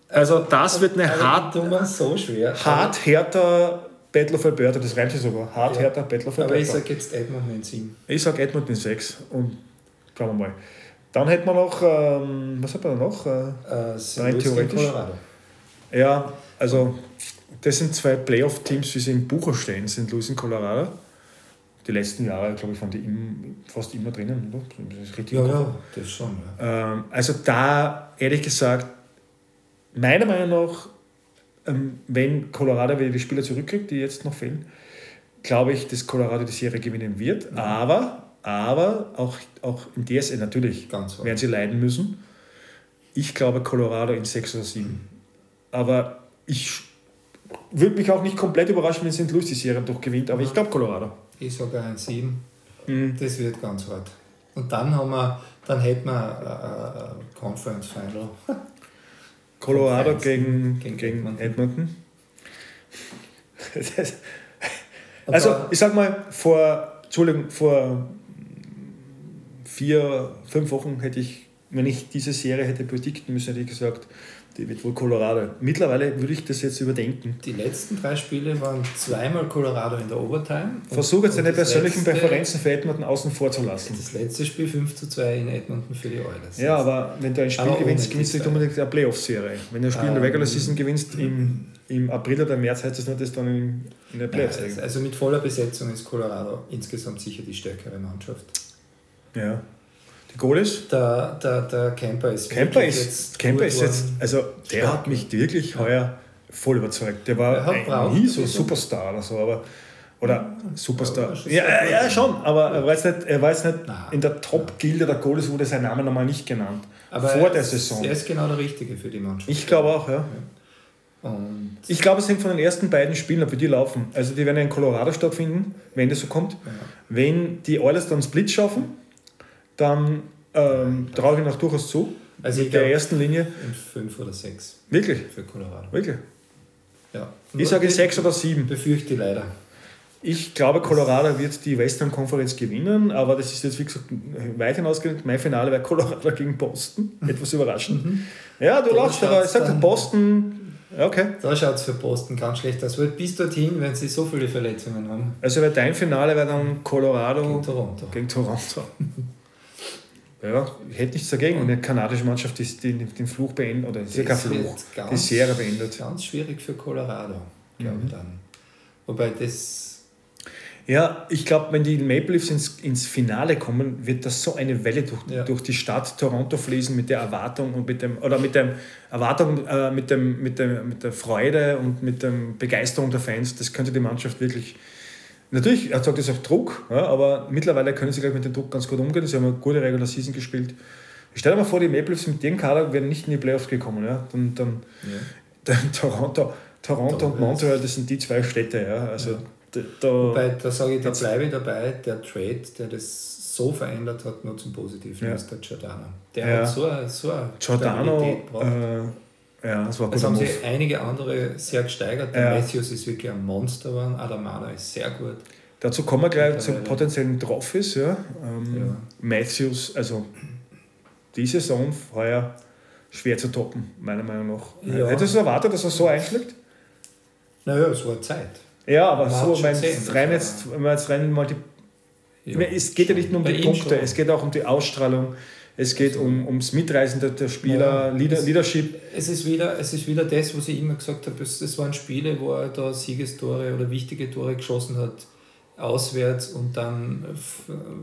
Also das wird eine hart, so schwer. hart härter Battle of Alberta, das reimt sich sogar. Hart ja. härter Battle of Alberta. Aber ich sage jetzt Edmonton in 7. Ich sage Edmonton in 6 und schauen wir mal. Dann hätten wir noch, ähm, was hat man noch? Äh, äh, rein theoretisch. Ja, also das sind zwei Playoff-Teams, wie sie im Bucher stehen, St. Louis und Colorado. Die letzten Jahre, glaube ich, waren die im, fast immer drinnen. Ist richtig ja, ja, das schon. Ja. Ähm, also da, ehrlich gesagt, meiner Meinung nach, ähm, wenn Colorado wieder die Spieler zurückkriegt, die jetzt noch fehlen, glaube ich, dass Colorado die Serie gewinnen wird. Ja. Aber, aber auch, auch in DSL natürlich Ganz werden sie leiden müssen. Ich glaube Colorado in 6 oder 7. Aber ich würde mich auch nicht komplett überraschen, wenn St. Louis die Serie doch gewinnt, aber ich glaube Colorado. Ich sage ein 7. Mhm. Das wird ganz hart. Und dann haben wir, dann hätten wir ein äh, äh, Conference Final. Colorado gegen, gegen, gegen Edmonton. also, ich sag mal, vor, Entschuldigung, vor vier, fünf Wochen hätte ich, wenn ich diese Serie hätte predikten müssen, hätte ich gesagt, die wird wohl Colorado. Mittlerweile würde ich das jetzt überdenken. Die letzten drei Spiele waren zweimal Colorado in der Overtime. Versuch jetzt deine persönlichen letzte, Präferenzen für Edmonton außen vor zu lassen. Das letzte Spiel 5 zu 2 in Edmonton für die Oilers. Ja, aber wenn du ein Spiel aber gewinnst, gewinnst du nicht unbedingt eine Playoff-Serie. Wenn du ein Spiel in der Regular ähm, Season gewinnst im, im April oder März, heißt das nur, dass dann in, in der Playoffs ja, Also mit voller Besetzung ist Colorado insgesamt sicher die stärkere Mannschaft. Ja. Die Goalies? Der, der, der Camper ist Camper ist jetzt, Camper ist jetzt, also der stark. hat mich wirklich ja. heuer voll überzeugt. Der war nie so Superstar oder so, aber oder Superstar. Ja, ja, ja, schon, aber er war jetzt nicht, er war jetzt nicht in der Top-Gilde der Goalies, wurde sein Name nochmal nicht genannt. Aber vor der Saison. Er ist genau der Richtige für die Mannschaft. Ich glaube auch, ja. Und ich glaube, es hängt von den ersten beiden Spielen ab, wie die laufen. Also die werden in Colorado stattfinden, wenn das so kommt. Ja. Wenn die Oilers dann Split schaffen, dann ähm, traue ich noch durchaus zu. Also mit der ersten Linie. In fünf oder sechs. Wirklich? Für Colorado. Wirklich? Ja. Ich sage sechs oder sieben. Befürchte leider. Ich glaube, Colorado wird die Western Conference gewinnen, aber das ist jetzt, wie gesagt, weit hinausgehend. Mein Finale wäre Colorado gegen Boston. Etwas überraschend. Mhm. Ja, du lachst, aber ich sage Boston. Okay. Da schaut es für Boston ganz schlecht aus. Weil bis dorthin, wenn sie so viele Verletzungen haben. Also dein Finale wäre dann Colorado gegen Toronto. Gegen Toronto. Ja, ich hätte nichts dagegen, wenn eine kanadische Mannschaft die, den, den Fluch beendet, oder ist ja kein Fluch, die Serie beendet. Ganz schwierig für Colorado, glaube mhm. ich dann. Wobei das. Ja, ich glaube, wenn die Maple Leafs ins, ins Finale kommen, wird das so eine Welle durch, ja. durch die Stadt Toronto fließen mit der Erwartung und mit dem, oder mit dem Erwartung, äh, mit, dem, mit, dem, mit der Freude und mit der Begeisterung der Fans. Das könnte die Mannschaft wirklich Natürlich erzeugt das auch Druck, ja, aber mittlerweile können sie, glaube mit dem Druck ganz gut umgehen. Sie haben eine gute Regular Season gespielt. Ich stelle mir vor, die Maple Leafs mit dem Kader wären nicht in die Playoffs gekommen. Ja. Dann, dann, ja. dann Toronto, Toronto und Montreal, das sind die zwei Städte. Ja. Also, ja. Da, da, Wobei, da sage ich, da bleibe ich dabei, der Trade, der das so verändert hat, nur zum Positiven, ja. ist der Giordano. Der ja. hat so eine, so eine Giordano, äh, ja, das war gut. Es haben sich einige andere sehr gesteigert. Der ja. Matthews ist wirklich ein Monster geworden. Adamana ist sehr gut. Dazu kommen wir gleich zu potenziellen Trophys. Ja. Ähm, ja. Matthews, also die Saison heuer schwer zu toppen, meiner Meinung nach. Ja. Hättest du erwartet, dass er so einschlägt? Naja, es war Zeit. Ja, aber Man so, mein, rein jetzt, wenn wir jetzt rein mal die. Ja, es geht ja nicht nur um die Punkte, schon. es geht auch um die Ausstrahlung es geht um, ums Mitreisen der, der Spieler, ja, es, Leadership. Es ist, wieder, es ist wieder das, was ich immer gesagt habe. Es, es waren Spiele, wo er da Siegestore oder wichtige Tore geschossen hat, auswärts und dann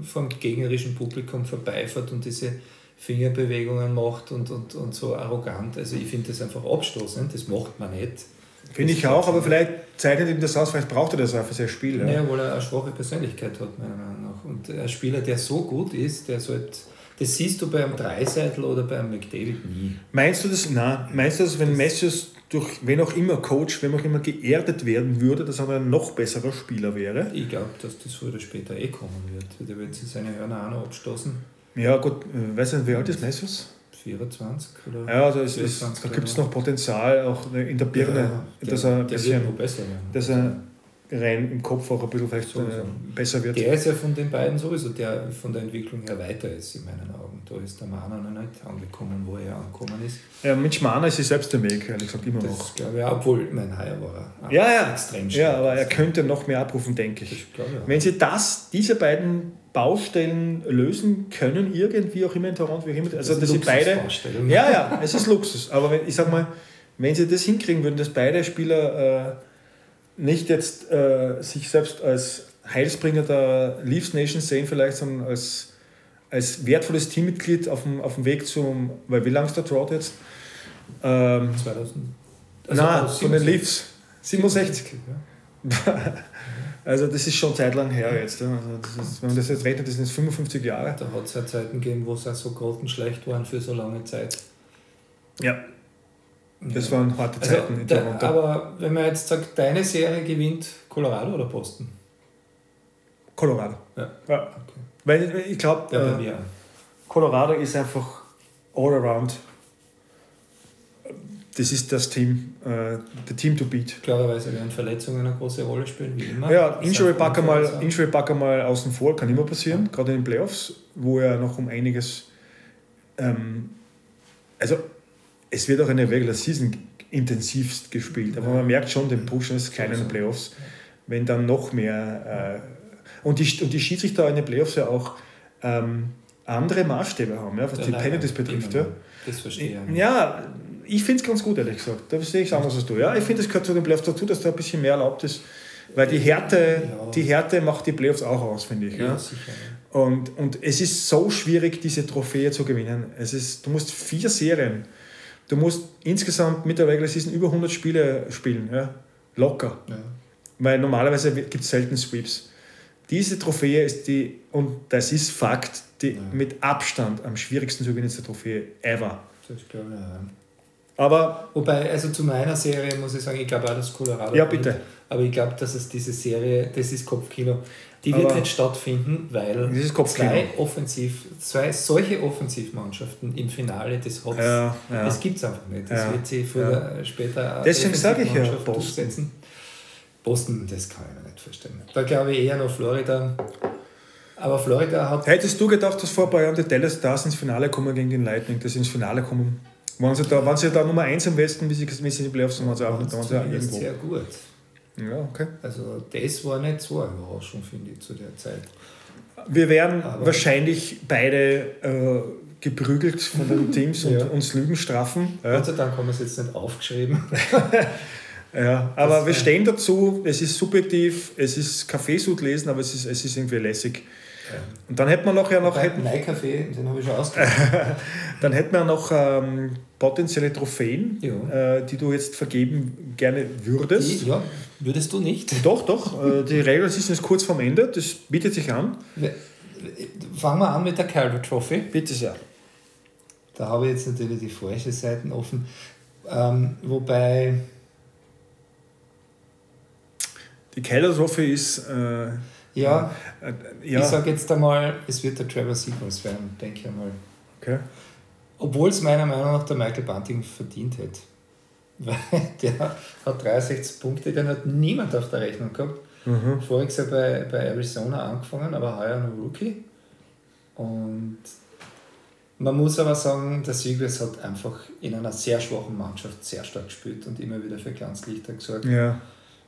vom gegnerischen Publikum vorbeifährt und diese Fingerbewegungen macht und, und, und so arrogant. Also ich finde das einfach abstoßend, das macht man nicht. Finde ich auch, aber vielleicht zeichnet ihm das aus, vielleicht braucht er das auch für sein Spiel. Ja, ja weil er eine schwache Persönlichkeit hat, meiner Meinung nach. Und ein Spieler, der so gut ist, der sollte das siehst du beim Dreiseitel oder beim McDavid nie. Meinst du das? Nein. Meinst du, dass wenn Messius durch wen auch immer Coach, wenn auch immer geerdet werden würde, dass er ein noch besserer Spieler wäre? Ich glaube, dass das früher oder später eh kommen wird. Der wird sich seine Hörner auch noch abstoßen. Ja, gut, äh, weißt du, wie alt ist Messius? 24 oder Ja, also es ist, da gibt es noch Potenzial auch in der Birne, ja, der, dass er ein bisschen, besser werden. Dass er rein im Kopf auch ein bisschen vielleicht so, äh, besser wird. Der ist ja von den beiden sowieso, der von der Entwicklung her weiter ist, in meinen Augen. Da ist der Mana noch nicht angekommen, wo er angekommen ist. Ja, mit Mana ist er selbst der Weg, ehrlich gesagt, immer das noch. Glaube ich, obwohl, mein Heuer war er ja, ja, extrem stark. Ja, aber er könnte noch mehr abrufen, denke ich. Glaube, ja. Wenn sie das, diese beiden Baustellen lösen können, irgendwie auch immer in Toronto, wie immer, also dass sie beide. Ja, ja, es ist Luxus. Aber wenn, ich sag mal, wenn sie das hinkriegen würden, dass beide Spieler äh, nicht jetzt äh, sich selbst als Heilsbringer der Leafs Nation sehen, vielleicht, sondern als, als wertvolles Teammitglied auf dem, auf dem Weg zum, weil wie lange ist der Drought jetzt? Ähm, 2000. Also nein, von den Leafs. 67. Ja. also das ist schon zeitlang her jetzt. Also ist, wenn man das jetzt rechnet, das sind jetzt 55 Jahre. Da hat es ja Zeiten gegeben, wo es auch so grottenschlecht waren für so lange Zeit. Ja. Das waren harte also Zeiten in Toronto. Aber wenn man jetzt sagt, deine Serie gewinnt Colorado oder Boston? Colorado. Ja. ja. Okay. Weil ich glaube, äh, Colorado ist einfach all around das ist das Team, äh, der Team to beat. Klarerweise werden Verletzungen eine große Rolle spielen, wie immer. Ja, Injury Bug, mal, Injury Bug mal außen vor, kann immer passieren, ja. gerade in den Playoffs, wo er noch um einiges. Ähm, also, es wird auch in der Regular Season intensivst gespielt, aber man merkt schon den Push eines kleinen Playoffs, wenn dann noch mehr. Äh, und, die, und die Schiedsrichter in den Playoffs ja auch ähm, andere Maßstäbe haben, ja, was ja, die Penalties betrifft. Ja. Das verstehe ich. Ja, ich finde es ganz gut, ehrlich gesagt. Da sehe ich es anders als du. Ja, ich finde, es gehört zu den Playoffs dazu, dass da ein bisschen mehr erlaubt ist. Weil die Härte, ja. die Härte macht die Playoffs auch aus, finde ich. Ja, ja. sicher. Und, und es ist so schwierig, diese Trophäe zu gewinnen. Es ist, du musst vier Serien, du musst insgesamt mit der Regular Season über 100 Spiele spielen. Ja? Locker. Ja. Weil normalerweise gibt es selten Sweeps. Diese Trophäe ist die, und das ist Fakt, die ja. mit Abstand am schwierigsten zu gewinnende Trophäe ever. Das ist klar, ja. Aber Wobei, also zu meiner Serie muss ich sagen, ich glaube auch, dass Colorado. Ja, bitte. aber ich glaube, dass es diese Serie, das ist Kopfkino, die wird aber nicht stattfinden, weil zwei, Offensiv, zwei solche Offensivmannschaften im Finale des Hops, ja, ja. das gibt es einfach nicht. Das ja, wird sie früher, ja. später Deswegen sage ich ja Boston. Durchsetzen. Boston, das kann ich mir nicht verstehen. Da glaube ich eher noch Florida. Aber Florida hat. Hättest du gedacht, dass vor ein paar Jahren die Dallas Stars ins Finale kommen gegen den Lightning, dass sie ins Finale kommen? Waren sie da, waren sie da Nummer 1 im Westen, wie sie, wie sie in die Playoffs waren? Sie auch, waren sie irgendwo. sehr gut. Ja, okay. Also das war nicht so eine Überraschung, finde ich, zu der Zeit. Wir werden Aber wahrscheinlich beide äh, geprügelt von den Teams und ja. uns Lügen strafen. Ja. Gott sei Dank haben wir es jetzt nicht aufgeschrieben. ja, aber das, wir stehen dazu, es ist subjektiv, es ist Kaffeesud lesen, aber es ist, es ist irgendwie lässig. Und dann hätte man noch ja noch. Hätten, den habe ich schon Dann hätten wir noch ähm, potenzielle Trophäen, ja. äh, die du jetzt vergeben gerne würdest. Die, ja, würdest du nicht? Doch, doch. Äh, die Regular Season ist kurz vorm Ende, das bietet sich an. Fangen wir an mit der Calder Trophy. Bitte sehr. Da habe ich jetzt natürlich die falsche Seiten offen. Ähm, wobei. Die Calder Trophy ist. Äh, ja, ja. ich sage jetzt einmal, es wird der Trevor Sequels werden, denke ich einmal. Okay. Obwohl es meiner Meinung nach der Michael Bunting verdient hätte. Weil der hat 63 Punkte, den hat niemand auf der Rechnung gehabt. Mhm. Voriges Jahr bei, bei Arizona angefangen, aber heuer noch Rookie. Und man muss aber sagen, der Sequels hat einfach in einer sehr schwachen Mannschaft sehr stark gespielt und immer wieder für Glanzlichter gesorgt. Ja.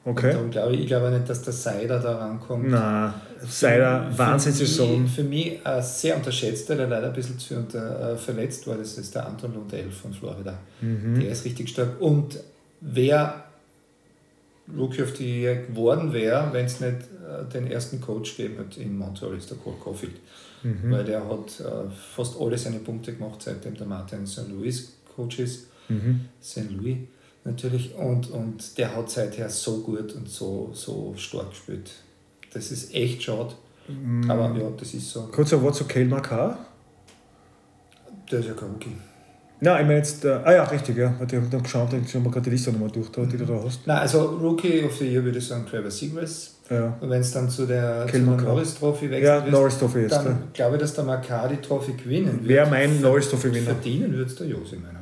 Okay. Und darum glaube ich, ich glaube nicht, dass der Seider da rankommt. Nein, Seider, Wahnsinnssaison. Für mich ein sehr unterschätzter, der leider ein bisschen zu unter, äh, verletzt war, das ist der Anton Lundell von Florida. Mhm. Der ist richtig stark. Und wer Rookie of the Year geworden wäre, wenn es nicht äh, den ersten Coach gegeben hat in Montreal, ist der Cole Caulfield. Mhm. Weil der hat äh, fast alle seine Punkte gemacht, seitdem der Martin St. Louis Coach ist. Mhm. St. Louis natürlich. Und, und der hat seither so gut und so, so stark gespielt. Das ist echt schade. Mm. Aber ja, das ist so. Kurzer Wort zu Kale Makar. Der ist ja kein Rookie. Nein, ich meine jetzt, äh, ah ja, richtig, ja. Ich habe dann geschaut, ich habe gerade die Liste nochmal durch, die du da hast. Nein, also Rookie of the Year würde ich sagen Trevor Seagrass. Ja. Und wenn es dann zu der, zu der Norris Trophy wechselt, ja, Norris Trophy jetzt, dann ja. glaube ich, dass der Makar die Trophy gewinnen wird. Wer mein Norris Trophy Winner? Verdienen wird es der Josi, meiner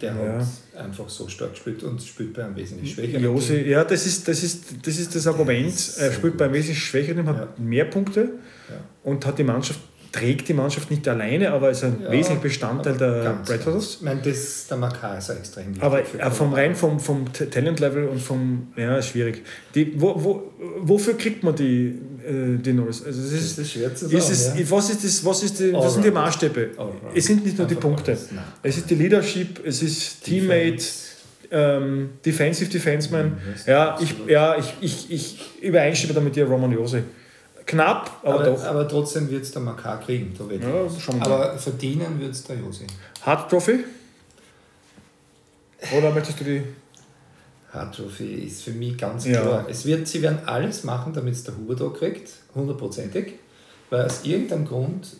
der ja. hat einfach so stark gespielt und spielt bei einem wesentlich schwächeren Josi, Ja, das ist das, ist, das, ist das Argument. Er spielt bei einem wesentlich schwächeren, hat ja. mehr Punkte ja. und hat die Mannschaft trägt die Mannschaft nicht alleine, aber ist ein ja, wesentlicher Bestandteil der Predators. Ich meine, das, der Makar ist extrem wichtig. Aber vom rein vom, vom Talent-Level und vom, ja, schwierig. Die, wo, wo, wofür kriegt man die, äh, die Norris? Also das ist, das ist schwer zu sagen. Ist ja. Was, ist das, was, ist die, was sind die Maßstäbe? Es sind nicht nur die Punkte. Es ist die Leadership, es ist Teammate, ähm, Defensive Defenseman. Mhm, ja, ich, ja ich, ich, ich übereinstimme da mit dir, Roman Jose. Knapp, aber, aber doch. Aber trotzdem wird es der Makar kriegen. Da ja, schon aber verdienen wird es der Jose. Hard Trophy? Oder möchtest du die Hard Trophy ist für mich ganz ja. klar. Es wird, sie werden alles machen, damit es der Huberto kriegt, hundertprozentig. Weil aus irgendeinem Grund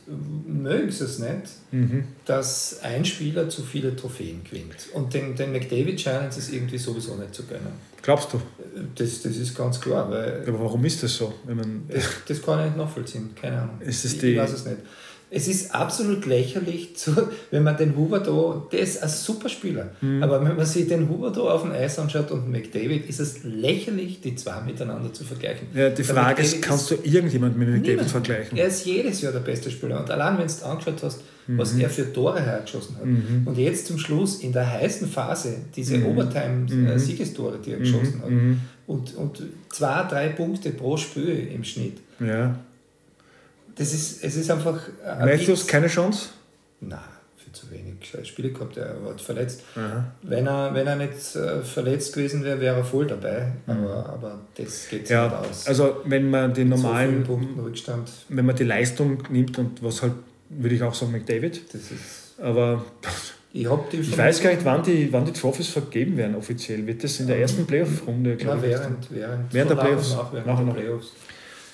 mögen sie es nicht, mhm. dass ein Spieler zu viele Trophäen gewinnt. Und den, den McDavid scheinen sie es irgendwie sowieso nicht zu gönnen. Glaubst du? Das, das ist ganz klar. Weil Aber warum ist das so? Wenn man das, das kann ich nicht nachvollziehen, keine Ahnung. Ist es ich, die, ich weiß es nicht. Es ist absolut lächerlich, zu, wenn man den Huber da, der ist ein super Spieler, mhm. aber wenn man sich den Huber da auf dem Eis anschaut und McDavid, ist es lächerlich, die zwei miteinander zu vergleichen. Ja, die Frage ist, kannst du irgendjemand mit McDavid niemand. vergleichen? Er ist jedes Jahr der beste Spieler und allein wenn du angeschaut hast, mhm. was er für Tore hergeschossen hat mhm. und jetzt zum Schluss in der heißen Phase diese mhm. Overtime-Siegestore, die er mhm. geschossen hat mhm. und, und zwei, drei Punkte pro Spiel im Schnitt. Ja das ist, es ist einfach. Matthews keine Chance? Nein, viel zu wenig Spiele gehabt. Er war verletzt. Wenn er, wenn er nicht äh, verletzt gewesen wäre, wäre er voll dabei. Mhm. Aber, aber das geht ja, nicht aus. Also, wenn man den normalen. So Rückstand. Wenn man die Leistung nimmt und was halt, würde ich auch sagen, McDavid. Das ist. Aber. Ich, ich weiß gar nicht, wann die, wann die Trophys vergeben werden offiziell. Wird das in der ersten Playoff-Runde, glaube ich? Während, während, während der Playoffs. Nach, während nachher der Playoffs.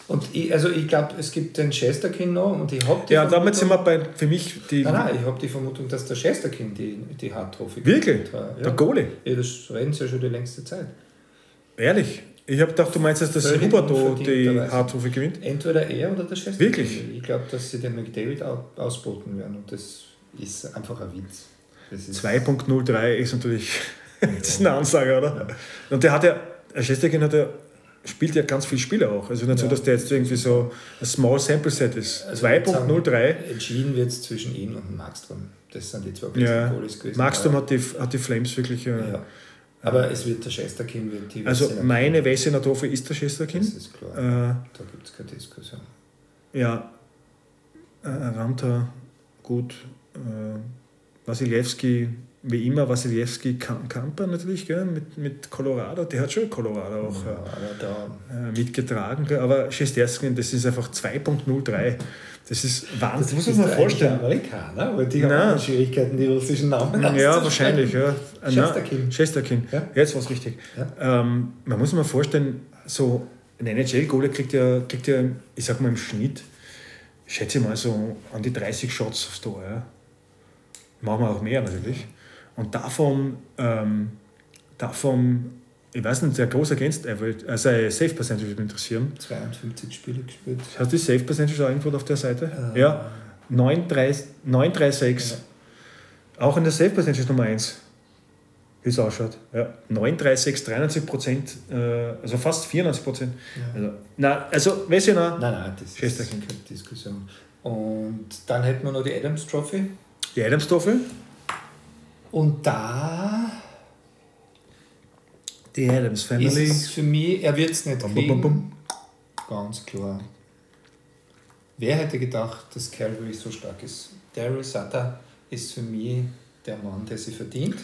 Und ich, also ich glaube, es gibt den Chesterkin noch und ich habe Ja, damit sind wir bei, für mich die... Nein, nein, ich habe die Vermutung, dass der Chesterkin die, die Hard-Trophy Wirklich? Ja. Der Goalie? Ja, das reden sie ja schon die längste Zeit. Ehrlich? Ich habe gedacht, du meinst, dass der Huberto die Hard-Trophy gewinnt? Entweder er oder der Chesterkin. Wirklich? Ich glaube, dass sie den McDavid ausboten werden und das ist einfach ein Witz. 2.03 ist natürlich... das ist eine Ansage, oder? Ja. Und der hat ja... Chesterkin hat ja spielt ja ganz viele Spiele auch. Also nicht ja. so, dass der jetzt irgendwie so ein Small Sample Set ist. Also 2.03. Entschieden wird es zwischen ihm und Markström. Das sind die zwei besten ja. Goalies gewesen. Markström hat die, hat die Flames wirklich. Äh, ja. Aber es wird der Chesterkin. Wird die also meine Wessener Trophy ist der Chesterkin. Das ist klar. Äh, da gibt es keine Diskussion. Ja. Äh, Ramta, gut. Äh, Wasilewski wie immer Wasilewski Kamper natürlich, gell, mit, mit Colorado, der hat schon Colorado auch ja, äh, mitgetragen, gell, aber Schesterskin, das ist einfach 2.03. Das ist Wahnsinn, das muss man sich vorstellen. Amerikaner, weil die Nein. haben Schwierigkeiten, die russischen Namen Ja, wahrscheinlich. Ja. Schesterkin. Schesterkin. Ja? Jetzt war es richtig. Ja. Ähm, man muss sich mal vorstellen, so ein NHL-Goalie kriegt ja, kriegt ja, ich sag mal im Schnitt, ich schätze mal so an die 30 Shots aufs Tor. Ja. Machen wir auch mehr natürlich. Und davon, ähm, davon ich weiß nicht, der große Against Average, also Safe Percentage würde mich interessieren. 52 Spiele gespielt. Hast du die Safe Percentage auch irgendwo auf der Seite? Äh, ja. 936. Ja. Auch in der Safe Percentage Nummer 1, wie es ausschaut. Ja. 936, 93 Prozent, äh, also fast 94 Prozent. Ja. Also, na, also, weißt du noch? Nein, nein, das ist keine Diskussion. Und dann hätten wir noch die Adams Trophy. Die Adams Trophy? Und da. Die Adams Family. Ist für mich, er wird es nicht bum, kriegen. Bum, bum, Ganz klar. Wer hätte gedacht, dass Calgary so stark ist? Daryl Sutter ist für mich der Mann, der sie verdient.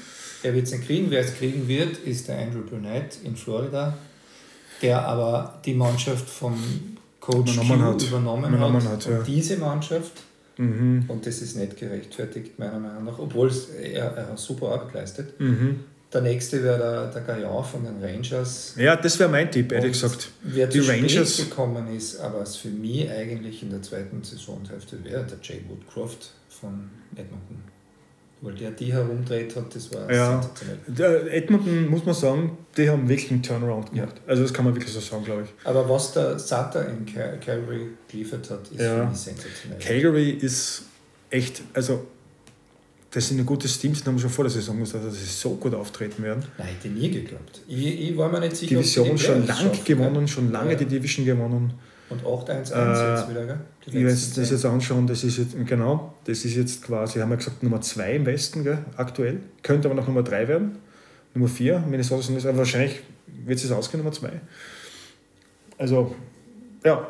Er wird es nicht kriegen. Wer es kriegen wird, ist der Andrew Burnett in Florida, der aber die Mannschaft vom Coach übernommen hat. Übernommen, hat. hat ja. Diese Mannschaft Mhm. Und das ist nicht gerechtfertigt, meiner Meinung nach, obwohl er, er super Arbeit leistet. Mhm. Der nächste wäre der, der Gaillard von den Rangers. Ja, das wäre mein Tipp, ehrlich gesagt. Wer die zu Rangers spät gekommen ist, aber es für mich eigentlich in der zweiten Saisonhälfte wäre der Jay Woodcroft von Edmonton weil der die herumdreht hat, das war ja. sensationell. Der Edmonton, muss man sagen, die haben wirklich einen Turnaround gemacht. Ja. Also das kann man wirklich so sagen, glaube ich. Aber was der Sutter in Calgary geliefert hat, ist ja. für sensationell. Calgary ist echt, also das sind ein gutes Team, das haben wir schon vor der Saison gesagt, dass sie so gut auftreten werden. Nein, ich hätte nie geglaubt. Ich, ich war mir nicht sicher, Division schon lange gewonnen, schon lange ja. die Division gewonnen. Und 8-1-1 äh, jetzt wieder, gell? Die ich werde das jetzt anschauen, das ist jetzt, genau, das ist jetzt quasi, haben wir gesagt, Nummer 2 im Westen, gell, aktuell. Könnte aber noch Nummer 3 werden. Nummer 4, Minnesota sind aber wahrscheinlich wird es ausgehen, Nummer 2. Also, ja.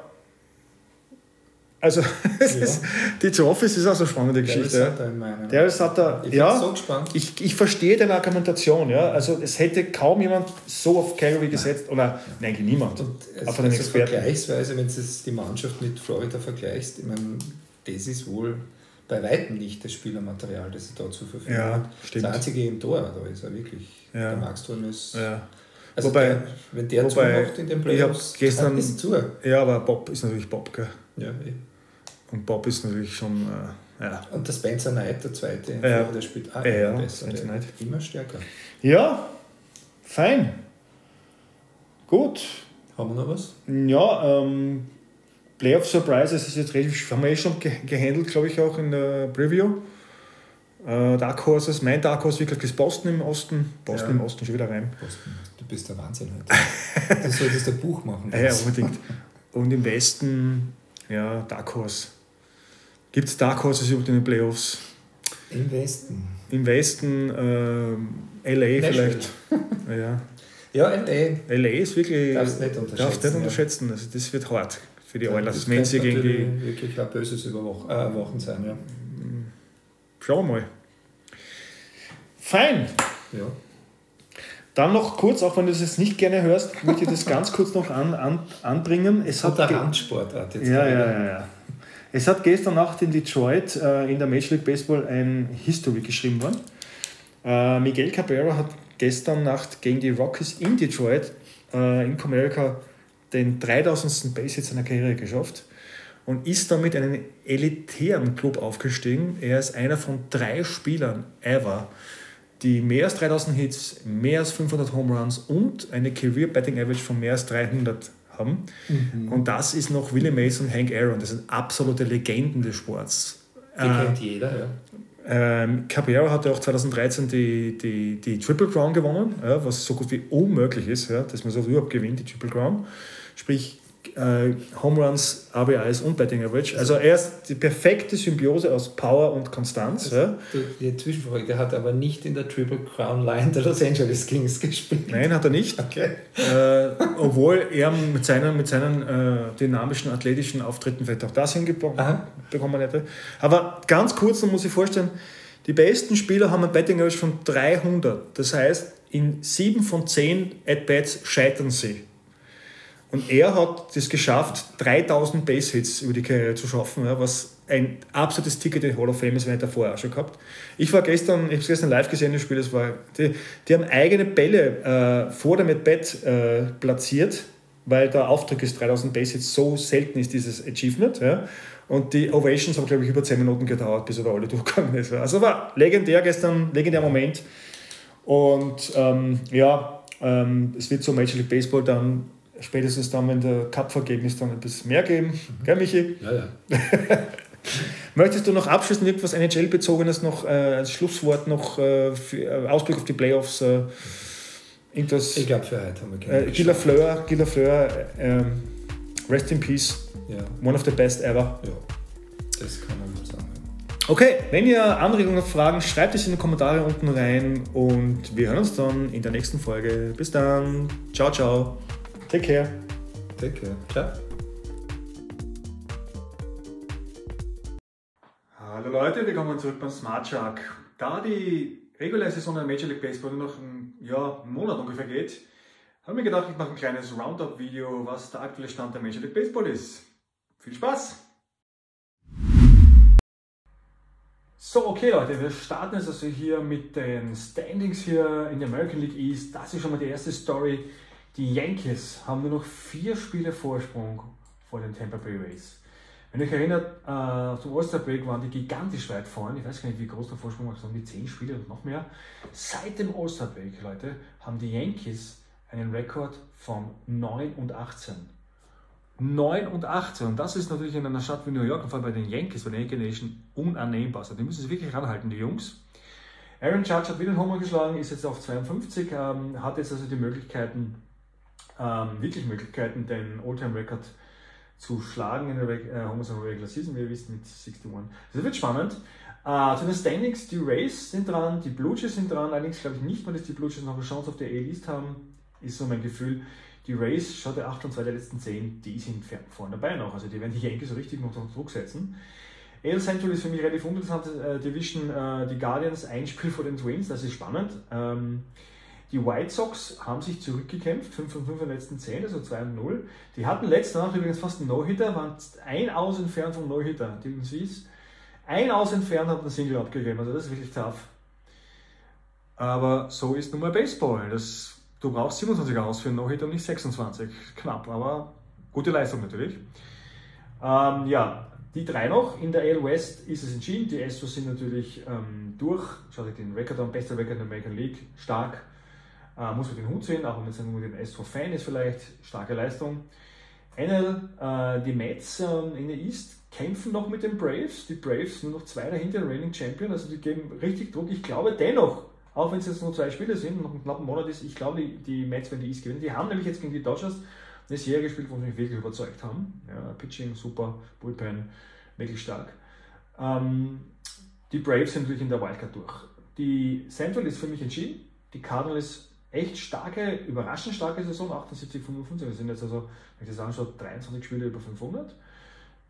Also, ja. ist, die The Office ist auch so eine spannende Geschichte. Der Sutter in meinem. Der Sutter, ich ja. So gespannt. Ich, ich verstehe deine Argumentation, ja. Also, es hätte kaum jemand so auf Calgary gesetzt, oder nein, niemand. Und es, also Vergleichsweise, wenn du die Mannschaft mit Florida vergleichst, ich meine, das ist wohl bei weitem nicht das Spielermaterial, das er da zur Verfügung ja, hat. Stimmt. Das einzige im Tor, da ist er wirklich. Ja. Der Maxturm ist. Ja. Also wobei, der, wenn der wobei, zumacht in den Playoffs, ich gestern, ist zu. Ja, aber Bob ist natürlich Bob, gell? Ja, eh. Und Bob ist natürlich schon. Äh, ja. Und der Spencer Knight, der zweite, ja. der spielt auch ja, besser. Spencer Knight. Immer stärker. Ja, fein. Gut. Haben wir noch was? Ja, ähm, Playoff Surprises ist jetzt relativ, haben wir eh schon gehandelt, glaube ich, auch in der Preview. Äh, Dark Horses, mein Dark Horse wirklich ist Boston im Osten. Boston ja. im Osten schon wieder rein. Boston, du bist der Wahnsinn heute. du solltest ein Buch machen. Ja, unbedingt. Und im Westen, ja, Dark Horse. Gibt es Dark Horses in den Playoffs? Im Westen. Im Westen, äh, LA Nashville. vielleicht. ja. ja, LA. LA ist wirklich. Darfst nicht unterschätzen. Darfst nicht unterschätzen. Also das wird hart für die ja, Oilers, wenn sie gegen die. wirklich ein böses Überwochen äh, Wochen sein, ja. Schauen wir mal. Fein. Ja. Dann noch kurz, auch wenn du das jetzt nicht gerne hörst, möchte ich das ganz kurz noch an, an, anbringen. Es hat, hat eine Randsportart jetzt. Ja, ja, ja, ja. Es hat gestern Nacht in Detroit äh, in der Major League Baseball ein History geschrieben worden. Äh, Miguel Cabrera hat gestern Nacht gegen die Rockies in Detroit äh, in Comerica den 3000. Base-Hit seiner Karriere geschafft und ist damit in einen elitären Club aufgestiegen. Er ist einer von drei Spielern ever, die mehr als 3000 Hits, mehr als 500 Home Runs und eine Career Batting Average von mehr als 300 haben. Mhm. Und das ist noch Willie Mason und Hank Aaron. Das sind absolute Legenden des Sports. Die äh, kennt jeder, ja. Ähm, Cabrera hatte auch 2013 die, die, die Triple Crown gewonnen, ja, was so gut wie unmöglich ist, ja, dass man so überhaupt gewinnt, die Triple Crown. Sprich, äh, Home Runs, RBIs und Betting Average. Also er ist die perfekte Symbiose aus Power und Konstanz. Also, ja. Die Zwischenfrage, der hat aber nicht in der Triple Crown Line der Los Angeles Kings gespielt. Nein, hat er nicht. Okay. Äh, obwohl er mit seinen, mit seinen äh, dynamischen, athletischen Auftritten vielleicht auch das hinbekommen hätte. Aber ganz kurz, dann muss ich vorstellen, die besten Spieler haben ein Betting Average von 300. Das heißt, in 7 von 10 At-Bats scheitern sie. Und er hat es geschafft, 3000 Base-Hits über die Karriere zu schaffen, was ein absolutes Ticket in Hall of Fame ist, wenn ich davor auch schon gehabt. Ich war gestern, ich habe gestern live gesehen, das Spiel, das war, die, die haben eigene Bälle äh, vor dem Bett äh, platziert, weil der Auftrag ist 3000 Base-Hits, so selten ist dieses Achievement. Ja. Und die Ovations haben, glaube ich, über 10 Minuten gedauert, bis er da alle durchgegangen ist. Also war legendär gestern, legendär Moment. Und ähm, ja, ähm, es wird so Major League Baseball dann spätestens dann, wenn der Cup vergeben ist, dann ein bisschen mehr geben. Mhm. Gell, Michi? Ja, ja. Möchtest du noch abschließend etwas NHL-bezogenes noch äh, als Schlusswort noch äh, für, äh, Ausblick auf die Playoffs? Äh, irgendwas, ich glaube, für heute haben wir äh, Gila Fleur, Gila Fleur, ähm, Rest in Peace. Ja. One of the best ever. Ja, das kann man sagen. Okay, wenn ihr Anregungen oder Fragen, schreibt es in die Kommentare unten rein und wir hören uns dann in der nächsten Folge. Bis dann. Ciao, ciao. Take care. Take care. Ciao. Hallo Leute, willkommen zurück beim Smart Shark. Da die reguläre Saison der Major League Baseball nur noch ein, ja, einen Monat ungefähr geht, habe ich mir gedacht, ich mache ein kleines Roundup-Video, was der aktuelle Stand der Major League Baseball ist. Viel Spaß! So, okay Leute, wir starten jetzt also hier mit den Standings hier in der American League East. Das ist schon mal die erste Story. Die Yankees haben nur noch vier Spiele Vorsprung vor den Tampa Bay Rays. Wenn ihr euch erinnert, äh, zum All-Star Break waren die gigantisch weit vorne. Ich weiß gar nicht, wie groß der Vorsprung war, sondern die zehn Spiele und noch mehr. Seit dem All-Star Break, Leute, haben die Yankees einen Rekord von 9 und 18. 9 und 18. Und das ist natürlich in einer Stadt wie New York, vor allem bei den Yankees, bei der Yankee Nation, unannehmbar. Also die müssen sich wirklich ranhalten, die Jungs. Aaron Judge hat wieder einen Homer geschlagen, ist jetzt auf 52, ähm, hat jetzt also die Möglichkeiten, ähm, wirklich Möglichkeiten, den All-Time-Record zu schlagen in der äh, Homos Regular Season, wie ihr wisst, mit 61. Das wird spannend. Äh, zu den Standings, die Rays sind dran, die Blue Jays sind dran, allerdings glaube ich nicht mal, dass die Blue Jays noch eine Chance auf der A-List haben, ist so mein Gefühl. Die Rays, schaut der 8 und 2 der letzten 10, die sind vorne dabei noch. Also die werden die Yankees so richtig unter Druck setzen. AL Central ist für mich relativ uninteressante äh, Division. Äh, die Guardians, ein Spiel vor den Twins, das ist spannend. Ähm, die White Sox haben sich zurückgekämpft, 5 von 5 in den letzten 10, also 2 und 0. Die hatten letzte Nacht übrigens fast einen No-Hitter, waren ein Aus entfernt vom No-Hitter. Die Seas, ein Aus entfernt hat einen Single abgegeben, also das ist wirklich tough. Aber so ist nun mal Baseball. Das, du brauchst 27 Aus für einen No-Hitter und nicht 26. Knapp, aber gute Leistung natürlich. Ähm, ja, die drei noch. In der AL West ist es entschieden. Die Astros sind natürlich ähm, durch. Schaut euch den Rekord an, bester Rekord in der American League, stark. Äh, muss man den Hut sehen, auch wenn man jetzt nur den Astro-Fan ist, vielleicht starke Leistung. NL, äh, die Mets äh, in der East kämpfen noch mit den Braves. Die Braves nur noch zwei dahinter, Reigning Champion, also die geben richtig Druck. Ich glaube dennoch, auch wenn es jetzt nur zwei Spiele sind, noch einen knappen Monat ist, ich glaube, die, die Mets werden die East gewinnen. Die haben nämlich jetzt gegen die Dodgers eine Serie gespielt, wo sie mich wirklich überzeugt haben. Ja, Pitching super, Bullpen wirklich stark. Ähm, die Braves sind natürlich in der Wildcard durch. Die Central ist für mich entschieden. Die Cardinals echt starke, überraschend starke Saison, 78, 55. Wir sind jetzt also, wenn ich das anschaue, 23 Spiele über 500,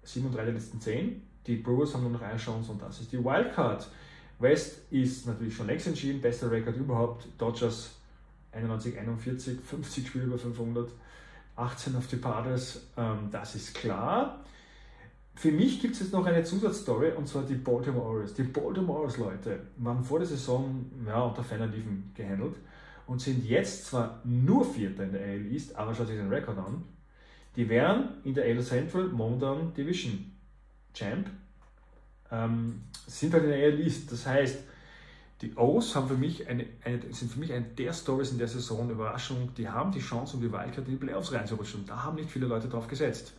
7 und 3 der letzten 10. Die Brewers haben nur noch eine Chance und das ist die Wildcard. West ist natürlich schon längst entschieden, bester Rekord überhaupt. Dodgers 91, 41, 50 Spiele über 500, 18 auf die Padres, ähm, das ist klar. Für mich gibt es jetzt noch eine Zusatzstory und zwar die Baltimore Orioles. Die Baltimore Orioles, Leute, waren vor der Saison ja, unter ferner gehandelt und sind jetzt zwar nur Vierter in der AL East, aber schaut sich den Rekord an. Die wären in der AL Central momentan Division Champ, ähm, sind halt in der AL East. Das heißt, die O's haben für mich eine, eine, sind für mich eine der Stories in der Saison, Überraschung, die haben die Chance, um die Wildcard in die Playoffs reinzurutschen. Da haben nicht viele Leute drauf gesetzt.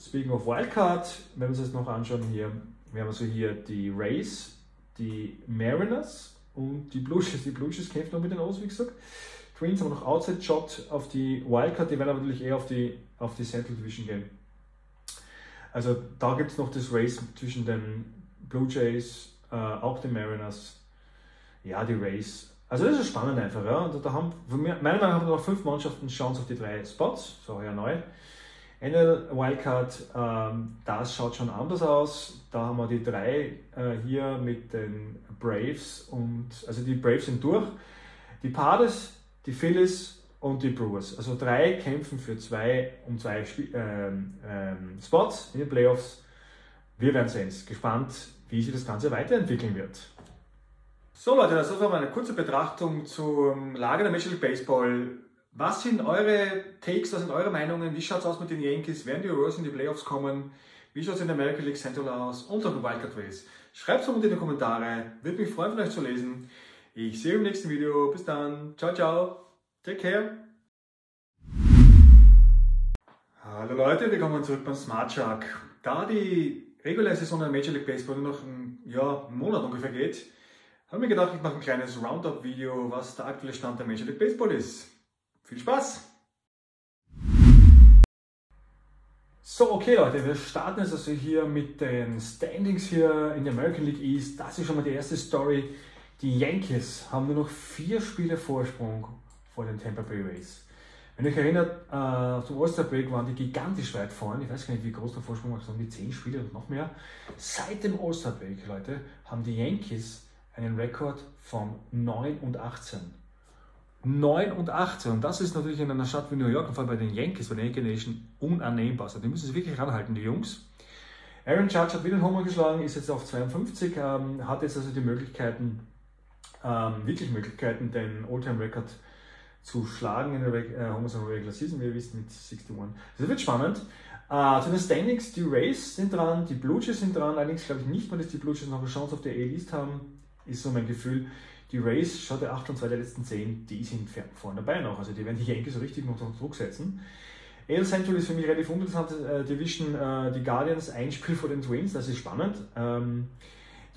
Speaking of Wildcard, wenn wir uns das noch anschauen hier, wir haben also hier die Rays, die Mariners, und die Blues, die Blues kämpfen noch mit den O's, wie gesagt. Twins haben noch Outside Shot auf die Wildcard, die werden aber natürlich eher auf die, auf die Central Division gehen. Also da gibt es noch das Race zwischen den Blue Jays, äh, auch den Mariners, ja, die Race. Also das ist spannend einfach. Ja. Und da haben, meiner Meinung nach haben noch fünf Mannschaften Chance auf die drei Spots, so ja neu. NL Wildcard, ähm, das schaut schon anders aus. Da haben wir die drei äh, hier mit den Braves und also die Braves sind durch. Die Padres, die Phillies und die Brewers. Also drei kämpfen für zwei um zwei Sp ähm, ähm, Spots in den Playoffs. Wir werden sehen. Gespannt, wie sich das Ganze weiterentwickeln wird. So Leute, das war mal eine kurze Betrachtung zum Lager der Major League Baseball was sind eure Takes, was sind eure Meinungen? Wie schaut es aus mit den Yankees? Werden die Orioles in die Playoffs kommen? Wie schaut es in der American League Central aus? Und auch im Wildcard Race? Schreibt es unten in die Kommentare. Würde mich freuen, von euch zu lesen. Ich sehe euch im nächsten Video. Bis dann. Ciao, ciao. Take care. Hallo Leute, willkommen zurück beim Smart Shark. Da die reguläre Saison der Major League Baseball nur noch ein, ja, einen Monat ungefähr geht, habe ich mir gedacht, ich mache ein kleines Roundup-Video, was der aktuelle Stand der Major League Baseball ist. Viel Spaß! So, okay Leute, wir starten jetzt also hier mit den Standings hier in der American League East. Das ist schon mal die erste Story. Die Yankees haben nur noch vier Spiele Vorsprung vor den Tampa Bay Rays. Wenn ihr euch erinnert, äh, zum All-Star Break waren die gigantisch weit vorne. Ich weiß gar nicht, wie groß der Vorsprung war, sondern die zehn Spiele und noch mehr. Seit dem All-Star Break, Leute, haben die Yankees einen Rekord von 9 und 18. 9 und 18. Und das ist natürlich in einer Stadt wie New York, vor allem bei den Yankees, bei der Yankee Nation, unannehmbar. Also die müssen sich wirklich ranhalten, die Jungs. Aaron Judge hat wieder einen Homer geschlagen, ist jetzt auf 52, ähm, hat jetzt also die Möglichkeiten, ähm, wirklich Möglichkeiten, den All-Time-Record zu schlagen in der äh, Homers in Regular Season, wie ihr wisst, mit 61. Das wird spannend. Äh, zu den Standings, die Rays sind dran, die Blue Jays sind dran, allerdings glaube ich nicht mehr, dass die Blue Jays noch eine Chance auf der A-List haben, ist so mein Gefühl. Die Rays, schaut der 8 und 2 der letzten 10, die sind vorne dabei noch. Also die werden die Yankees so richtig noch unter Druck setzen. AL Central ist für mich relativ uninteressante äh, Division. Äh, die Guardians, ein Spiel vor den Twins, das ist spannend. Ähm,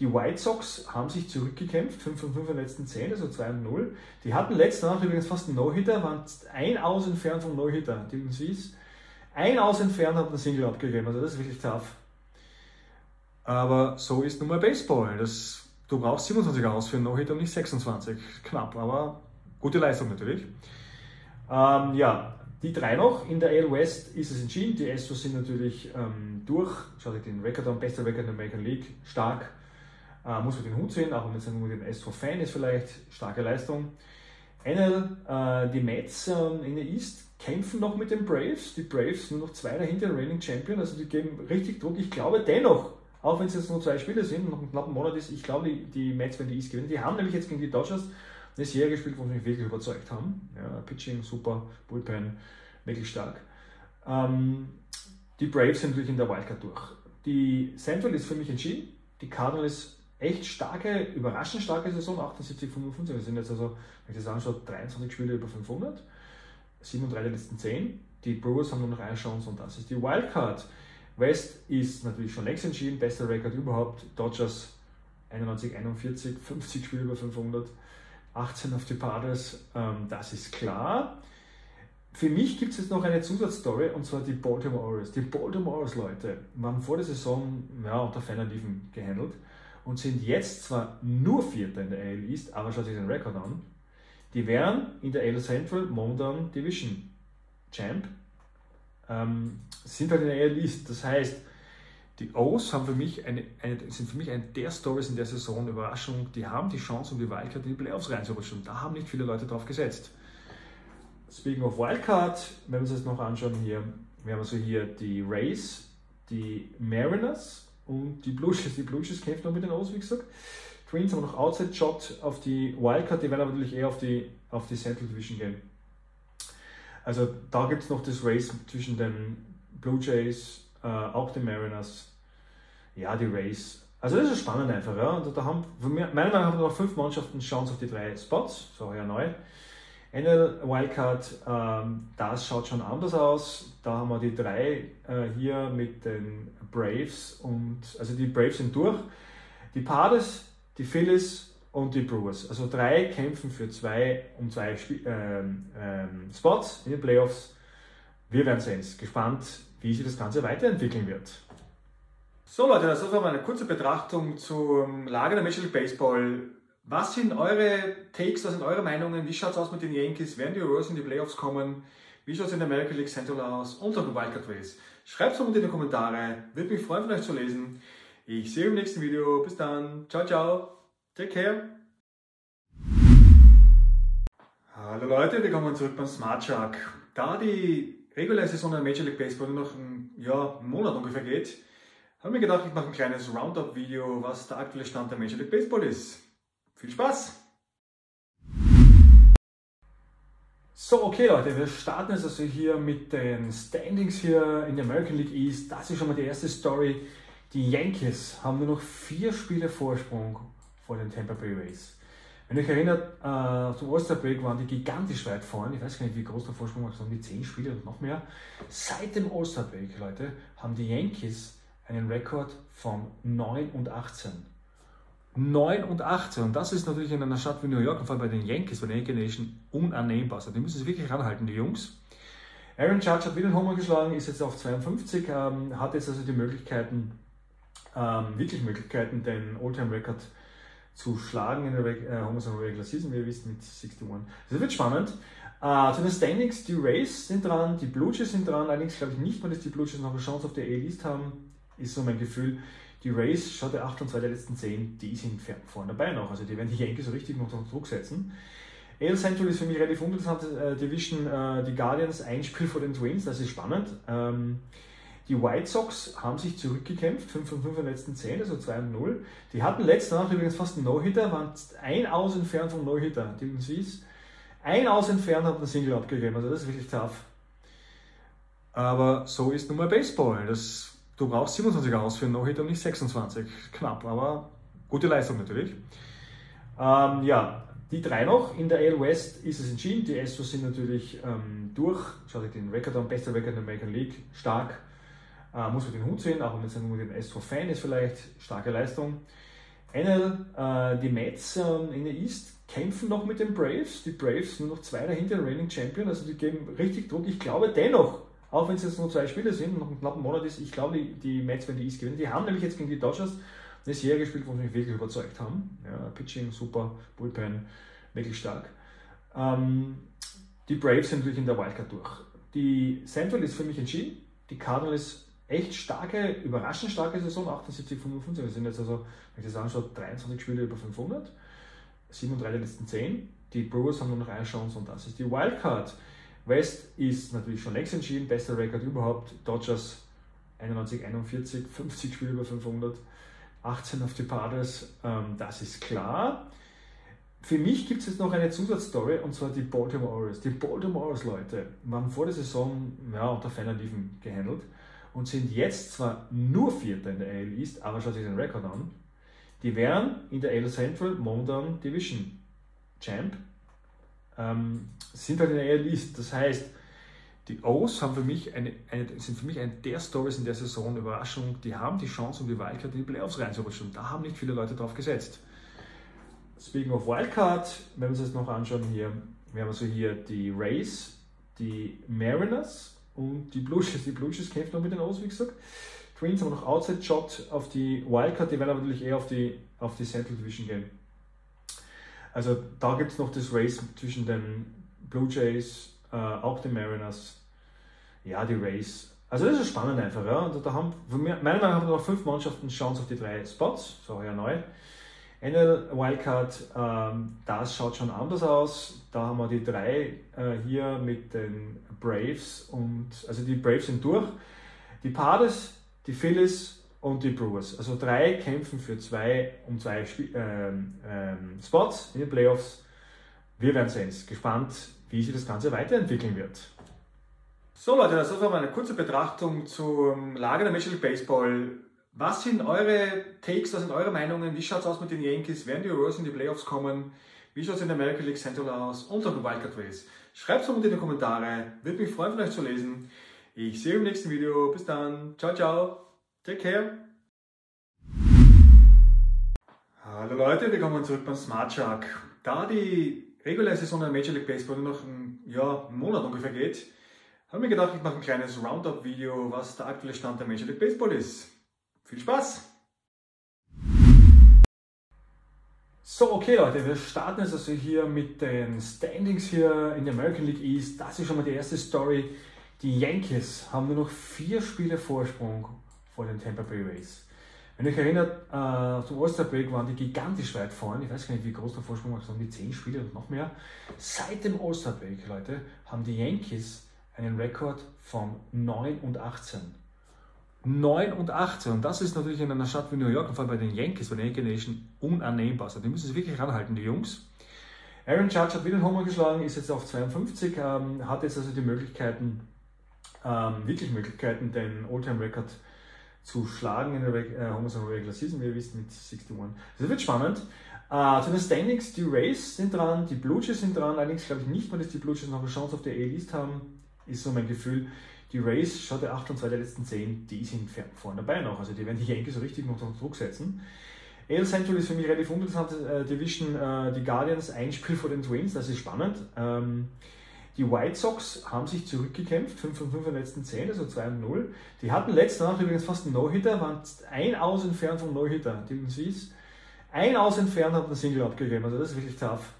die White Sox haben sich zurückgekämpft, 5 von 5 in den letzten 10, also 2 und 0. Die hatten letzte Nacht übrigens fast einen No-Hitter, waren ein Aus entfernt vom No-Hitter. Die Seas, ein Aus entfernt hat einen Single abgegeben, also das ist wirklich tough. Aber so ist nun mal Baseball. Das Du brauchst 27 aus für No-Hit und nicht 26. Knapp, aber gute Leistung natürlich. Ähm, ja, die drei noch. In der AL West ist es entschieden. Die Astros sind natürlich ähm, durch. Schaut euch den Rekord an, bester Rekord in der American League, stark. Äh, muss man den Hut sehen, auch wenn man nur den Astro-Fan ist, vielleicht starke Leistung. NL, äh, die Mets äh, in der East kämpfen noch mit den Braves. Die Braves nur noch zwei dahinter, Reigning Champion, also die geben richtig Druck. Ich glaube dennoch, auch wenn es jetzt nur zwei Spiele sind, noch einen knappen Monat ist, ich glaube, die, die Mets werden die East gewinnen. Die haben nämlich jetzt gegen die Dodgers eine Serie gespielt, wo sie mich wirklich überzeugt haben. Ja, Pitching super, Bullpen wirklich stark. Ähm, die Braves sind natürlich in der Wildcard durch. Die Central ist für mich entschieden. Die Cardinals echt starke, überraschend starke Saison, 78, 55. Wir sind jetzt also, wenn ich das anschaue, 23 Spiele über 500, 7 und 3 der letzten 10. Die Brewers haben nur noch eine Chance und das ist die Wildcard. West ist natürlich schon längst entschieden, bester Rekord überhaupt. Dodgers 91, 41, 50 Spiele über 500, 18 auf die Padres, ähm, das ist klar. Für mich gibt es jetzt noch eine Zusatzstory und zwar die Baltimore Orioles. Die Baltimore Orioles, Leute, waren vor der Saison ja, unter ferner gehandelt und sind jetzt zwar nur Vierter in der AL East, aber schaut sich den Rekord an. Die wären in der AL Central momentan Division Champ, ähm, sind halt in der AL East. Das heißt, die O's haben für mich eine, eine, sind für mich eine der Stories in der Saison, Überraschung. Die haben die Chance, um die Wildcard in die Playoffs reinzurutschen. Da haben nicht viele Leute drauf gesetzt. Speaking of Wildcard, wenn wir uns das noch anschauen hier, wir haben also hier die Rays, die Mariners und die Blue Jays. Die Blue Jays kämpfen noch mit den O's, wie gesagt. Twins haben noch Outside Shot auf die Wildcard, die werden aber natürlich eher auf die, auf die Central Division gehen. Also da gibt es noch das Race zwischen den Blue Jays, äh, auch den Mariners, ja, die Rays. Also das ist spannend einfach. Ja. Und da haben, meiner Meinung nach haben noch fünf Mannschaften Chance auf die drei Spots, so ja neu. NL Wildcard, ähm, das schaut schon anders aus. Da haben wir die drei äh, hier mit den Braves und also die Braves sind durch. Die Padres, die Phillies und die Brewers. Also drei kämpfen für zwei um zwei ähm, ähm, Spots in den Playoffs. Wir werden sehen. Gespannt, wie sich das Ganze weiterentwickeln wird. So Leute, das war mal eine kurze Betrachtung zum Lager der Major League Baseball was sind eure Takes, was sind eure Meinungen? Wie schaut es aus mit den Yankees? Werden die Orioles in die Playoffs kommen? Wie schaut es in der American League Central aus? Und auch Wildcard Race? Schreibt es unten in die Kommentare. Würde mich freuen, von euch zu lesen. Ich sehe euch im nächsten Video. Bis dann. Ciao, ciao. Take care. Hallo Leute, willkommen zurück beim Smart Shark. Da die reguläre Saison der Major League Baseball noch einen, ja, Monat ungefähr geht, habe ich mir gedacht, ich mache ein kleines Roundup-Video, was der aktuelle Stand der Major League Baseball ist. Viel Spaß! So, okay Leute, wir starten jetzt also hier mit den Standings hier in der American League East. Das ist schon mal die erste Story. Die Yankees haben nur noch vier Spiele Vorsprung vor den Tampa Bay Rays. Wenn ihr euch erinnert, äh, zum All-Star Break waren die gigantisch weit vorne. Ich weiß gar nicht, wie groß der Vorsprung war, sondern die zehn Spiele und noch mehr. Seit dem All-Star Break, Leute, haben die Yankees einen Rekord von 9 und 18. 9 und 18. Und das ist natürlich in einer Stadt wie New York, vor allem bei den Yankees, bei der Yankee Nation, unannehmbar. Also die müssen sich wirklich ranhalten, die Jungs. Aaron Judge hat wieder einen Homer geschlagen, ist jetzt auf 52, ähm, hat jetzt also die Möglichkeiten, ähm, wirklich Möglichkeiten, den All-Time-Record zu schlagen in der Reg äh, Homers Regular Season, wie ihr wisst, mit 61. Das wird spannend. Äh, zu den Standings, die Rays sind dran, die Blue Jays sind dran, allerdings glaube ich nicht mehr, dass die Blue Jays noch eine Chance auf der A-List haben, ist so mein Gefühl. Die Rays, schaut der 8 und 2 der letzten 10, die sind vorne dabei noch. Also die werden die Yankees so richtig noch unter Druck setzen. AL Central ist für mich relativ uninteressant. Äh, Division, äh, die Guardians, ein Spiel vor den Twins, das ist spannend. Ähm, die White Sox haben sich zurückgekämpft, 5 von 5 in den letzten 10, also 2 und 0. Die hatten letzte Nacht übrigens fast einen No-Hitter, waren ein Aus entfernt vom No-Hitter, die Swiss. Ein Aus entfernt hat einen Single abgegeben, also das ist wirklich tough. Aber so ist nun mal Baseball. Das Du brauchst 27 aus für einen No-Hit und nicht 26. Knapp, aber gute Leistung natürlich. Ähm, ja, die drei noch. In der AL West ist es entschieden. Die Astros sind natürlich ähm, durch. Schaut euch den Rekord an, bester Rekord in der American League. Stark. Äh, muss man den Hut sehen, auch wenn man nur den Astro-Fan ist vielleicht. Starke Leistung. NL, äh, die Mets äh, in der East kämpfen noch mit den Braves. Die Braves sind noch zwei dahinter, Reigning Champion. Also die geben richtig Druck. Ich glaube dennoch, auch wenn es jetzt nur zwei Spiele sind, noch einen knappen Monat ist, ich glaube, die, die Mets werden die East gewinnen. Die haben nämlich jetzt gegen die Dodgers eine Serie gespielt, wo sie mich wirklich überzeugt haben. Ja, Pitching super, Bullpen wirklich stark. Ähm, die Braves sind natürlich in der Wildcard durch. Die Central ist für mich entschieden. Die Cardinals echt starke, überraschend starke Saison, 78, 55. Wir sind jetzt also, wenn ich das anschaue, 23 Spiele über 500, 7 und 3 der letzten 10. Die Brewers haben nur noch eine Chance und das ist die Wildcard. West ist natürlich schon längst entschieden, bester Rekord überhaupt. Dodgers 91, 41, 50 Spiele über 500, 18 auf die Padres, ähm, das ist klar. Für mich gibt es jetzt noch eine Zusatzstory und zwar die Baltimore Orioles. Die Baltimore Orioles, Leute, waren vor der Saison ja, unter Liefen gehandelt und sind jetzt zwar nur Vierter in der AL East, aber schaut sich den Rekord an. Die wären in der AL Central momentan Division Champ, ähm, sind halt in der AL East. Das heißt, die O's haben für mich eine, eine, sind für mich eine der Stories in der Saison, Überraschung, die haben die Chance, um die Wildcard in die Playoffs reinzurutschen. Da haben nicht viele Leute drauf gesetzt. Speaking of Wildcard, wenn wir uns das noch anschauen hier, wir haben also hier die Rays, die Mariners und die Blue Jays. Die Blue kämpfen noch mit den O's, wie gesagt. Twins haben noch Outside Shot auf die Wildcard, die werden aber natürlich eher auf die, auf die Central Division gehen. Also da gibt es noch das Race zwischen den Blue Jays, äh, auch den Mariners, ja, die Rays. Also das ist spannend einfach. Ja. Und da haben, meiner Meinung nach haben noch fünf Mannschaften Chance auf die drei Spots, so ja neu. NL Wildcard, ähm, das schaut schon anders aus. Da haben wir die drei äh, hier mit den Braves und also die Braves sind durch. Die Padres, die Phillies und die Brewers. Also drei kämpfen für zwei um zwei ähm, ähm, Spots in den Playoffs. Wir werden sehen. Gespannt, wie sich das Ganze weiterentwickeln wird. So Leute, das war mal eine kurze Betrachtung zum Lager der Major League Baseball. Was sind eure Takes, was sind eure Meinungen? Wie schaut es aus mit den Yankees? Werden die Royals in die Playoffs kommen? Wie schaut es in der American League Central aus? Und auch im Wildcard Race? Schreibt es unten in die Kommentare. Würde mich freuen, von euch zu lesen. Ich sehe euch im nächsten Video. Bis dann. Ciao, ciao. Take care. Hallo Leute, willkommen zurück beim Smart Shark. Da die reguläre Saison der Major League Baseball nur noch einen, ja, einen Monat ungefähr geht, habe ich mir gedacht, ich mache ein kleines Roundup-Video, was der aktuelle Stand der Major League Baseball ist. Viel Spaß! So, okay Leute, wir starten jetzt also hier mit den Standings hier in der American League East. Das ist schon mal die erste Story. Die Yankees haben nur noch vier Spiele Vorsprung vor den Tampa Bay Rays. Wenn ihr euch erinnert, äh, zum All-Star Break waren die gigantisch weit vorne. Ich weiß gar nicht, wie groß der Vorsprung war, so um die 10 Spiele und noch mehr. Seit dem All-Star Break, Leute, haben die Yankees einen Rekord von 9 und 18. 9 und 18. Und das ist natürlich in einer Stadt wie New York, vor allem bei den Yankees, bei der Yankee Nation, unannehmbar. Also die müssen sich wirklich ranhalten, die Jungs. Aaron Judge hat wieder einen Homer geschlagen, ist jetzt auf 52, ähm, hat jetzt also die Möglichkeiten, ähm, wirklich Möglichkeiten, den All-Time-Record zu schlagen in der äh, Homers Regular Season, wie ihr wisst, mit 61. Das wird spannend. Äh, zu den Standings, die Rays sind dran, die Blue Jays sind dran, allerdings glaube ich nicht mehr, dass die Blue Jays noch eine Chance auf der A-List haben, ist so mein Gefühl. Die Rays, schaut der 8 und 2 der letzten 10, die sind vorne dabei noch. Also die werden die Yankees so richtig noch unter Druck setzen. AL Central ist für mich relativ uninteressant. Äh, Division, äh, die Guardians, ein Spiel vor den Twins, das ist spannend. Ähm, die White Sox haben sich zurückgekämpft, 5 von 5 in den letzten 10, also 2 und 0. Die hatten letzte Nacht übrigens fast einen No-Hitter, waren ein Aus entfernt vom No-Hitter, die Seas. Ein Aus entfernt hat einen Single abgegeben, also das ist wirklich tough.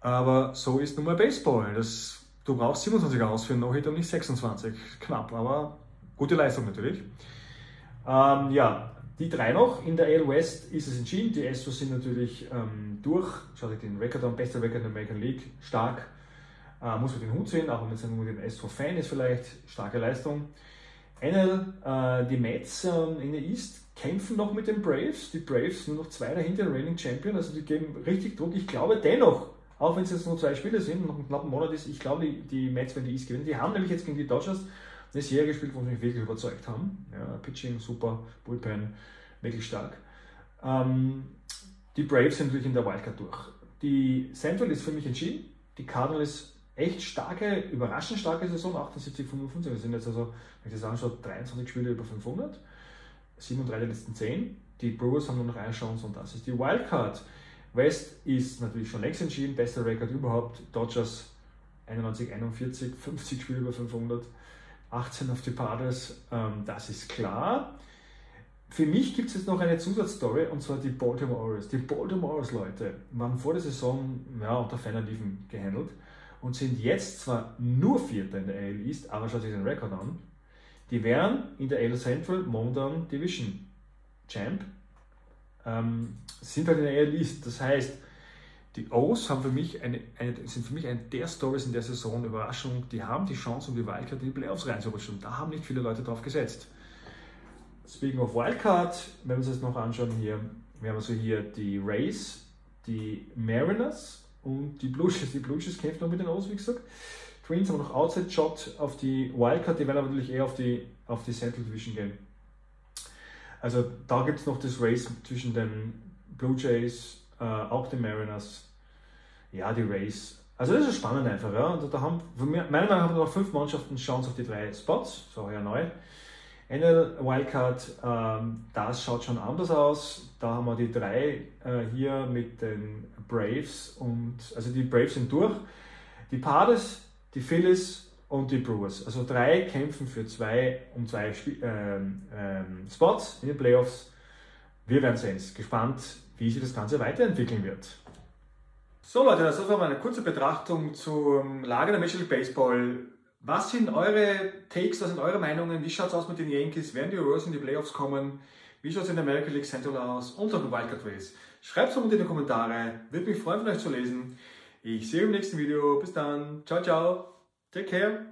Aber so ist nun mal Baseball. Das Du brauchst 27 aus für einen No-Hit und nicht 26. Knapp, aber gute Leistung natürlich. Ähm, ja, die drei noch. In der AL West ist es entschieden. Die Astros sind natürlich ähm, durch. Schau dir den Rekord an. Bester Rekord in der American League. Stark. Äh, muss man den Hut sehen, auch wenn man nur den Astro-Fan ist vielleicht. Starke Leistung. NL, äh, die Mets äh, in der East kämpfen noch mit den Braves. Die Braves sind noch zwei dahinter, Reigning Champion. Also die geben richtig Druck. Ich glaube dennoch, auch wenn es jetzt nur zwei Spiele sind, noch einen knappen Monat ist, ich glaube, die, die Mets werden die East gewinnen. Die haben nämlich jetzt gegen die Dodgers eine Serie gespielt, wo sie mich wirklich überzeugt haben. Ja, Pitching super, Bullpen wirklich stark. Ähm, die Braves sind natürlich in der Wildcard durch. Die Central ist für mich entschieden. Die Cardinals echt starke, überraschend starke Saison, 78, 55. Wir sind jetzt also, wenn ich das anschaue, 23 Spiele über 500, 7 und 3 der letzten 10. Die Brewers haben nur noch eine Chance und das ist die Wildcard. West ist natürlich schon längst entschieden, bester Rekord überhaupt. Dodgers 91, 41, 50 Spiele über 500, 18 auf die Padres, ähm, das ist klar. Für mich gibt es jetzt noch eine Zusatzstory und zwar die Baltimore Orioles. Die Baltimore Orioles, Leute, waren vor der Saison ja, unter Liefen gehandelt und sind jetzt zwar nur Vierter in der AL East, aber schaut sich den Rekord an. Die wären in der AL Central momentan Division Champ, ähm, sind halt in der AL East. Das heißt, die O's haben für mich eine, eine, sind für mich eine der Stories in der Saison, Überraschung, die haben die Chance, um die Wildcard in die Playoffs reinzurutschen. Da haben nicht viele Leute drauf gesetzt. Speaking of Wildcard, wenn wir uns das noch anschauen hier, wir haben also hier die Rays, die Mariners und die Blue Jays. Die Blue Jays kämpfen noch mit den O's, wie gesagt. Twins haben noch Outside Shot auf die Wildcard, die werden aber natürlich eher auf die, auf die Central Division gehen. Also da gibt es noch das Race zwischen den Blue Jays, äh, auch den Mariners, ja, die Rays. Also das ist spannend einfach. Ja. Und da haben, meiner Meinung nach haben noch fünf Mannschaften Chance auf die drei Spots, so ja neu. NL Wildcard, ähm, das schaut schon anders aus. Da haben wir die drei äh, hier mit den Braves und also die Braves sind durch. Die Padres, die Phillies und die Brewers. Also drei kämpfen für zwei um zwei ähm, ähm, Spots in den Playoffs. Wir werden sehen. Gespannt, wie sich das Ganze weiterentwickeln wird. So Leute, das war mal eine kurze Betrachtung zum Lager der Major League Baseball. Was sind eure Takes, was sind eure Meinungen? Wie schaut es aus mit den Yankees? Werden die Royals in die Playoffs kommen? Wie schaut es in der American League Central aus? Und auch im Wildcard Race? Schreibt es unten in die Kommentare. Würde mich freuen, von euch zu lesen. Ich sehe euch im nächsten Video. Bis dann. Ciao, ciao. Take care.